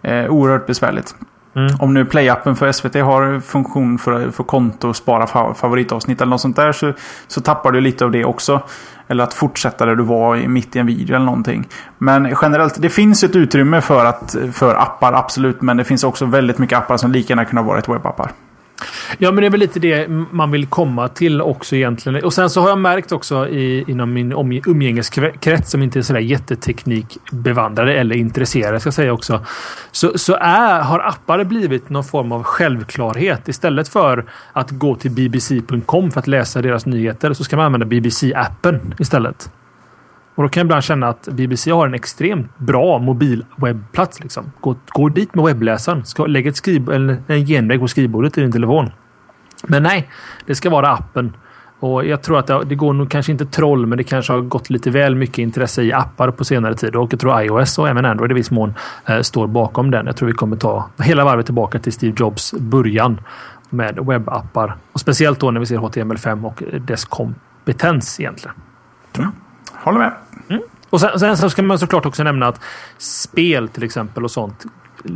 Eh, oerhört besvärligt. Mm. Om nu Play-appen för SVT har funktion för, för konto och spara favoritavsnitt eller något sånt där så, så tappar du lite av det också. Eller att fortsätta där du var mitt i en video eller någonting. Men generellt, det finns ett utrymme för, att, för appar, absolut. Men det finns också väldigt mycket appar som lika gärna kunde ha varit webbappar. Ja, men det är väl lite det man vill komma till också egentligen. Och sen så har jag märkt också i, inom min umgängeskrets som inte är sådär jätteteknikbevandrade eller intresserade ska jag säga också. Så, så är, har appar blivit någon form av självklarhet. Istället för att gå till bbc.com för att läsa deras nyheter så ska man använda BBC-appen istället. Och då kan jag ibland känna att BBC har en extremt bra mobilwebbplats. Liksom. Gå, gå dit med webbläsaren. Ska, lägg ett skriv, eller en genväg på skrivbordet i din telefon. Men nej, det ska vara appen. Och Jag tror att det, det, går nog kanske inte troll, men det kanske har gått lite väl mycket intresse i appar på senare tid. Och jag tror iOS och även Android i viss mån eh, står bakom den. Jag tror vi kommer ta hela varvet tillbaka till Steve Jobs början med webbappar. Och Speciellt då när vi ser HTML5 och dess kompetens egentligen. Mm. Håller med. Mm. Och sen, sen, så ska man såklart också nämna att spel till exempel och sånt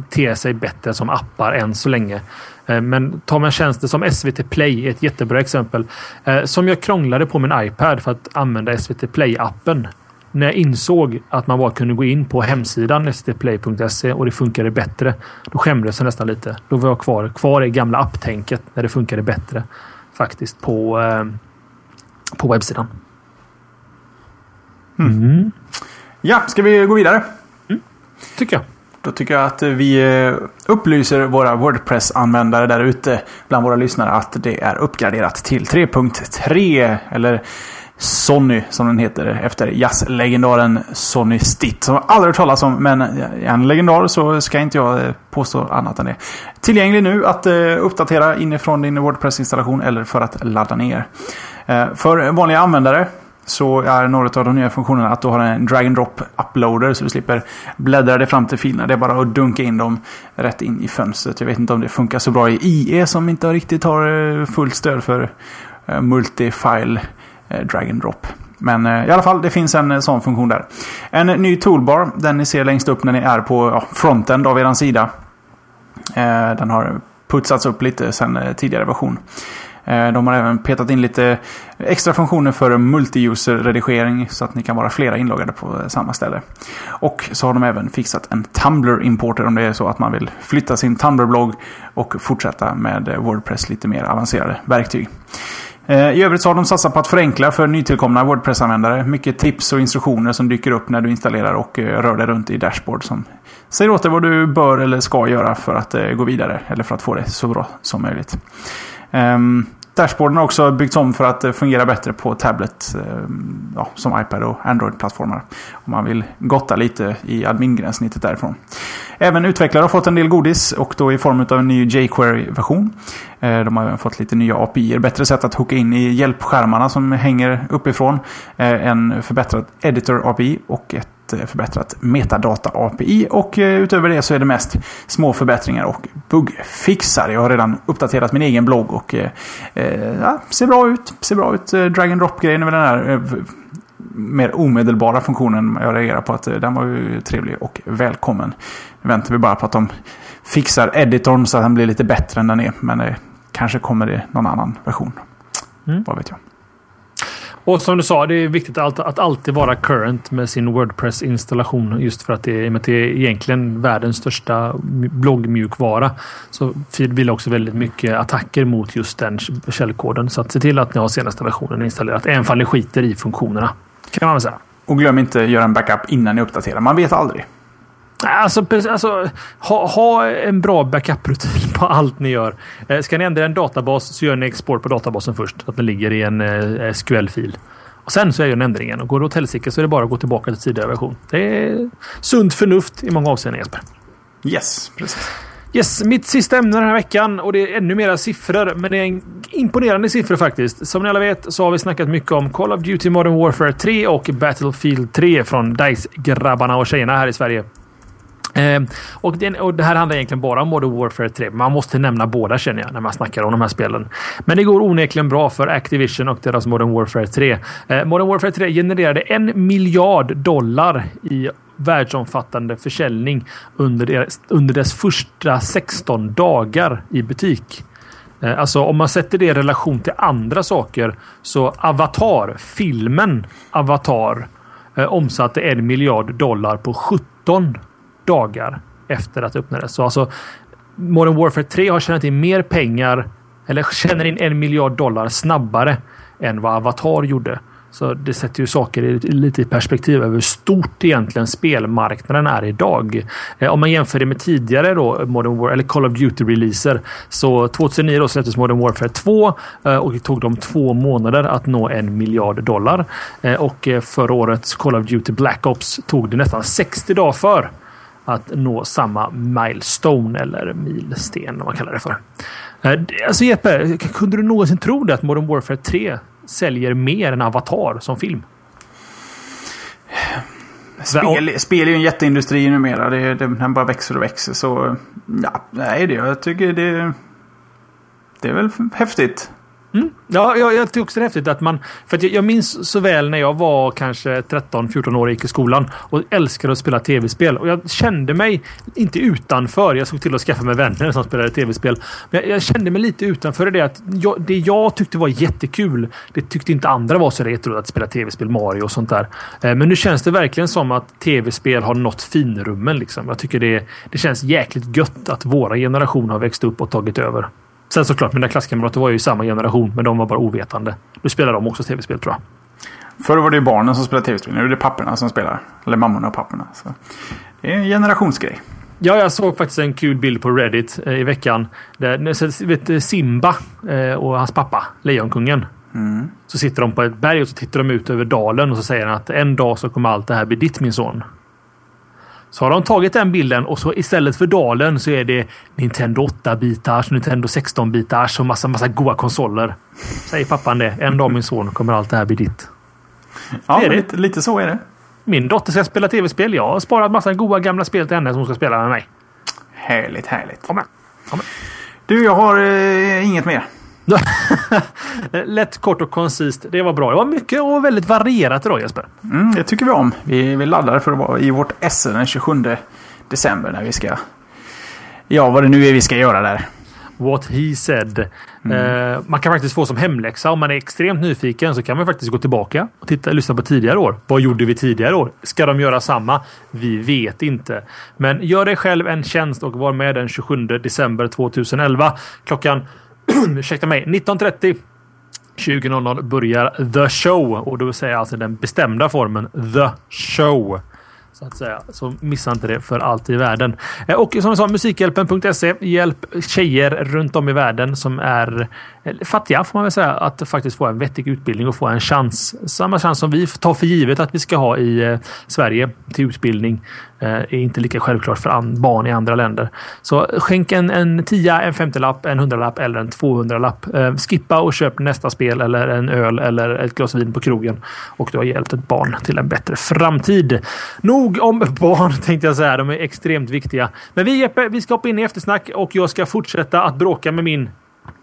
ter sig bättre som appar än så länge. Eh, men tar man tjänster som SVT Play är ett jättebra exempel. Eh, som jag krånglade på min iPad för att använda SVT Play-appen. När jag insåg att man bara kunde gå in på hemsidan svtplay.se och det funkade bättre. Då skämdes jag nästan lite. Då var jag kvar, kvar i gamla apptänket när det funkade bättre. Faktiskt på, eh, på webbsidan. Mm. Ja, ska vi gå vidare? Mm. Tycker jag. Då tycker jag att vi eh, upplyser våra Wordpress-användare där ute bland våra lyssnare att det är uppgraderat till 3.3 eller Sonny som den heter efter jazzlegendaren Sonny Stitt. Som jag aldrig hört talas om men är en legendar så ska inte jag eh, påstå annat än det. Tillgänglig nu att eh, uppdatera inifrån din Wordpress-installation eller för att ladda ner. För vanliga användare så är några av de nya funktionerna att du har en drag and drop uploader så du slipper bläddra dig fram till filerna. Det är bara att dunka in dem rätt in i fönstret. Jag vet inte om det funkar så bra i IE som inte riktigt har eh, fullt stöd för eh, Multifile eh, drag and drop. Men i alla fall, det finns en sån funktion där. En ny toolbar, den ni ser längst upp när ni är på ja, frontend av er sida. Den har putsats upp lite sen tidigare version. Eh, de har även petat in lite extra funktioner för multi-user-redigering så att ni kan vara flera inloggade på samma ställe. Och så har de även fixat en Tumblr-importer om det är så att man vill flytta sin Tumblr-blogg och fortsätta med Wordpress lite mer avancerade verktyg. Eh, I övrigt så har de satsat på att förenkla för nytillkomna Wordpress-användare. Mycket tips och instruktioner som dyker upp när du installerar och eh, rör dig runt i dashboard som säger åt dig vad du bör eller ska göra för att gå vidare eller för att få det så bra som möjligt. Ehm, Dashboarden har också byggts om för att eh, fungera bättre på tablet eh, ja, som iPad och Android-plattformar. Om man vill gotta lite i admin-gränssnittet därifrån. Även utvecklare har fått en del godis och då i form av en ny jQuery-version. Eh, de har även fått lite nya API, bättre sätt att hooka in i hjälpskärmarna som hänger uppifrån. En förbättrad Editor API och ett Eh, förbättrat metadata-API och eh, utöver det så är det mest små förbättringar och buggfixar. Jag har redan uppdaterat min egen blogg och eh, ja, ser bra ut. Ser bra ut. Drag and drop-grejen väl den här mer omedelbara funktionen jag reagerar på att den var ju trevlig och välkommen. Nu väntar vi bara på att de fixar editorn så att den blir lite bättre än den är. Men kanske kommer det någon annan version. Mm. Vad vet jag. Och som du sa, det är viktigt att, att alltid vara current med sin Wordpress-installation. Just för att det, är, det är egentligen världens största bloggmjukvara. Så vill också väldigt mycket attacker mot just den källkoden. Så att se till att ni har senaste versionen installerat. Även om ni skiter i funktionerna. Kan man väl säga. Och glöm inte att göra en backup innan ni uppdaterar. Man vet aldrig. Alltså, alltså ha, ha, en bra backup-rutin på allt ni gör. Eh, ska ni ändra en databas så gör ni export på databasen först. Så att den ligger i en eh, SQL-fil. Och sen så är den ändringen. Och går det åt helsike så är det bara att gå tillbaka till tidigare version. Det är sunt förnuft i många avseenden Jesper. Yes, precis. Yes, mitt sista ämne den här veckan och det är ännu mera siffror. Men det är imponerande siffror faktiskt. Som ni alla vet så har vi snackat mycket om Call of Duty Modern Warfare 3 och Battlefield 3 från DICE-grabbarna och tjejerna här i Sverige. Eh, och, det, och, det, här handlar egentligen bara om Modern Warfare 3. Man måste nämna båda känner jag när man snackar om de här spelen. Men det går onekligen bra för Activision och deras Modern Warfare 3. Eh, Modern Warfare 3 genererade en miljard dollar i världsomfattande försäljning under, deras, under dess första 16 dagar i butik. Eh, alltså om man sätter det i relation till andra saker så Avatar, filmen Avatar, eh, omsatte en miljard dollar på 17 dagar efter att det öppnades. Så alltså Modern Warfare 3 har tjänat in mer pengar eller tjänar in en miljard dollar snabbare än vad Avatar gjorde. Så det sätter ju saker i, lite i perspektiv över hur stort egentligen spelmarknaden är idag. Eh, om man jämför det med tidigare då, Modern War eller Call of Duty-releaser. Så 2009 då släpptes Modern Warfare 2 eh, och det tog dem två månader att nå en miljard dollar. Eh, och förra årets Call of Duty Black Ops tog det nästan 60 dagar för att nå samma milestone eller milsten, vad man kallar det för. Eh, alltså Jeppe, kunde du någonsin tro det att Modern Warfare 3 säljer mer än Avatar som film? Spel, spel är ju en jätteindustri numera. Det, det, den bara växer och växer. Så ja, nej, det, jag tycker det, det är väl häftigt. Mm. Ja, jag, jag tycker också det är häftigt att man... För att jag, jag minns så väl när jag var kanske 13-14 år och gick i skolan och älskade att spela tv-spel. Och jag kände mig inte utanför. Jag såg till att skaffa mig vänner som spelade tv-spel. Men jag, jag, kände mig lite utanför i det att jag, det jag tyckte var jättekul, det tyckte inte andra var så retro att spela tv-spel, Mario och sånt där. Eh, men nu känns det verkligen som att tv-spel har nått finrummen. Liksom. Jag tycker det, det känns jäkligt gött att våra generation har växt upp och tagit över. Sen såklart, mina klasskamrater var ju i samma generation, men de var bara ovetande. Nu spelar de också tv-spel tror jag. Förr var det ju barnen som spelade tv-spel. Nu är det papporna som spelar. Eller mammorna och papporna. Så det är en generationsgrej. Ja, jag såg faktiskt en kul bild på Reddit eh, i veckan. Där, vet, Simba eh, och hans pappa, Lejonkungen. Mm. Så sitter de på ett berg och så tittar de ut över dalen och så säger han att en dag så kommer allt det här bli ditt min son. Så har de tagit den bilden och så istället för dalen så är det Nintendo 8-bitars, Nintendo 16-bitars och massa, massa goa konsoler. Säger pappan det. En dag min son kommer allt det här bli ditt. Ja, är lite, lite, så är det. Min dotter ska spela tv-spel. Jag har sparat massa goa gamla spel till henne som hon ska spela med mig. Härligt, härligt. Kom igen. Kom igen. Du, jag har eh, inget mer. Lätt, kort och koncist. Det var bra. Det var mycket och väldigt varierat idag Jesper. Mm, det tycker vi om. Vi, vi laddar för att vara i vårt SL den 27 december när vi ska... Ja, vad det nu är vi ska göra där. What he said. Mm. Uh, man kan faktiskt få som hemläxa om man är extremt nyfiken så kan man faktiskt gå tillbaka och titta, lyssna på tidigare år. Vad gjorde vi tidigare år? Ska de göra samma? Vi vet inte. Men gör dig själv en tjänst och var med den 27 december 2011 klockan ursäkta mig, 19.30 20.00 börjar The Show och då säger jag alltså den bestämda formen The Show. Så att säga. Så missa inte det för allt i världen. Eh, och som jag sa, Musikhjälpen.se. Hjälp tjejer runt om i världen som är eh, fattiga får man väl säga. Att faktiskt få en vettig utbildning och få en chans. Samma chans som vi tar för givet att vi ska ha i eh, Sverige till utbildning. Eh, är inte lika självklart för barn i andra länder. Så skänk en, en 10, en 50-lapp, en 100-lapp eller en 200-lapp. Eh, skippa och köp nästa spel eller en öl eller ett glas vin på krogen. Och du har hjälpt ett barn till en bättre framtid. Nog om barn tänkte jag säga. De är extremt viktiga. Men vi Jeppe, vi ska hoppa in i eftersnack och jag ska fortsätta att bråka med min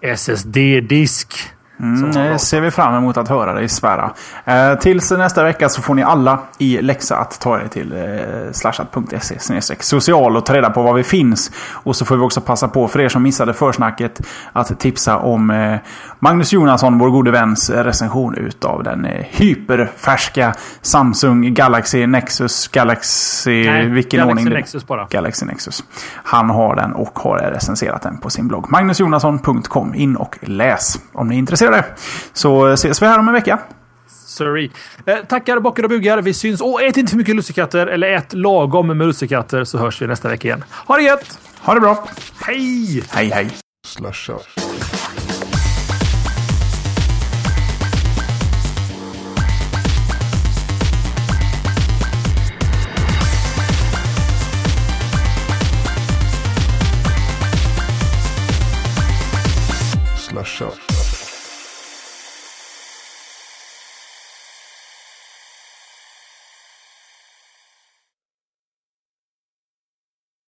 SSD-disk. Mm, det ser vi fram emot att höra dig svära. Eh, tills nästa vecka så får ni alla i läxa att ta er till eh, slashat.se social och ta reda på var vi finns. Och så får vi också passa på för er som missade försnacket att tipsa om eh, Magnus Jonasson, vår gode väns recension utav den eh, hyperfärska Samsung Galaxy Nexus Galaxy... Nej, vilken Galaxy ordning? Nexus bara. Galaxy Nexus. Han har den och har recenserat den på sin blogg. Magnusjonasson.com. In och läs om ni är intresserade. Så ses vi här om en vecka. sorry. Eh, tackar bockar och bugar. Vi syns. Och ät inte för mycket lussekatter. Eller ät lagom med lussekatter så hörs vi nästa vecka igen. Ha det gött! Ha det bra! Hej! Hej hej! Slasha. Slasha.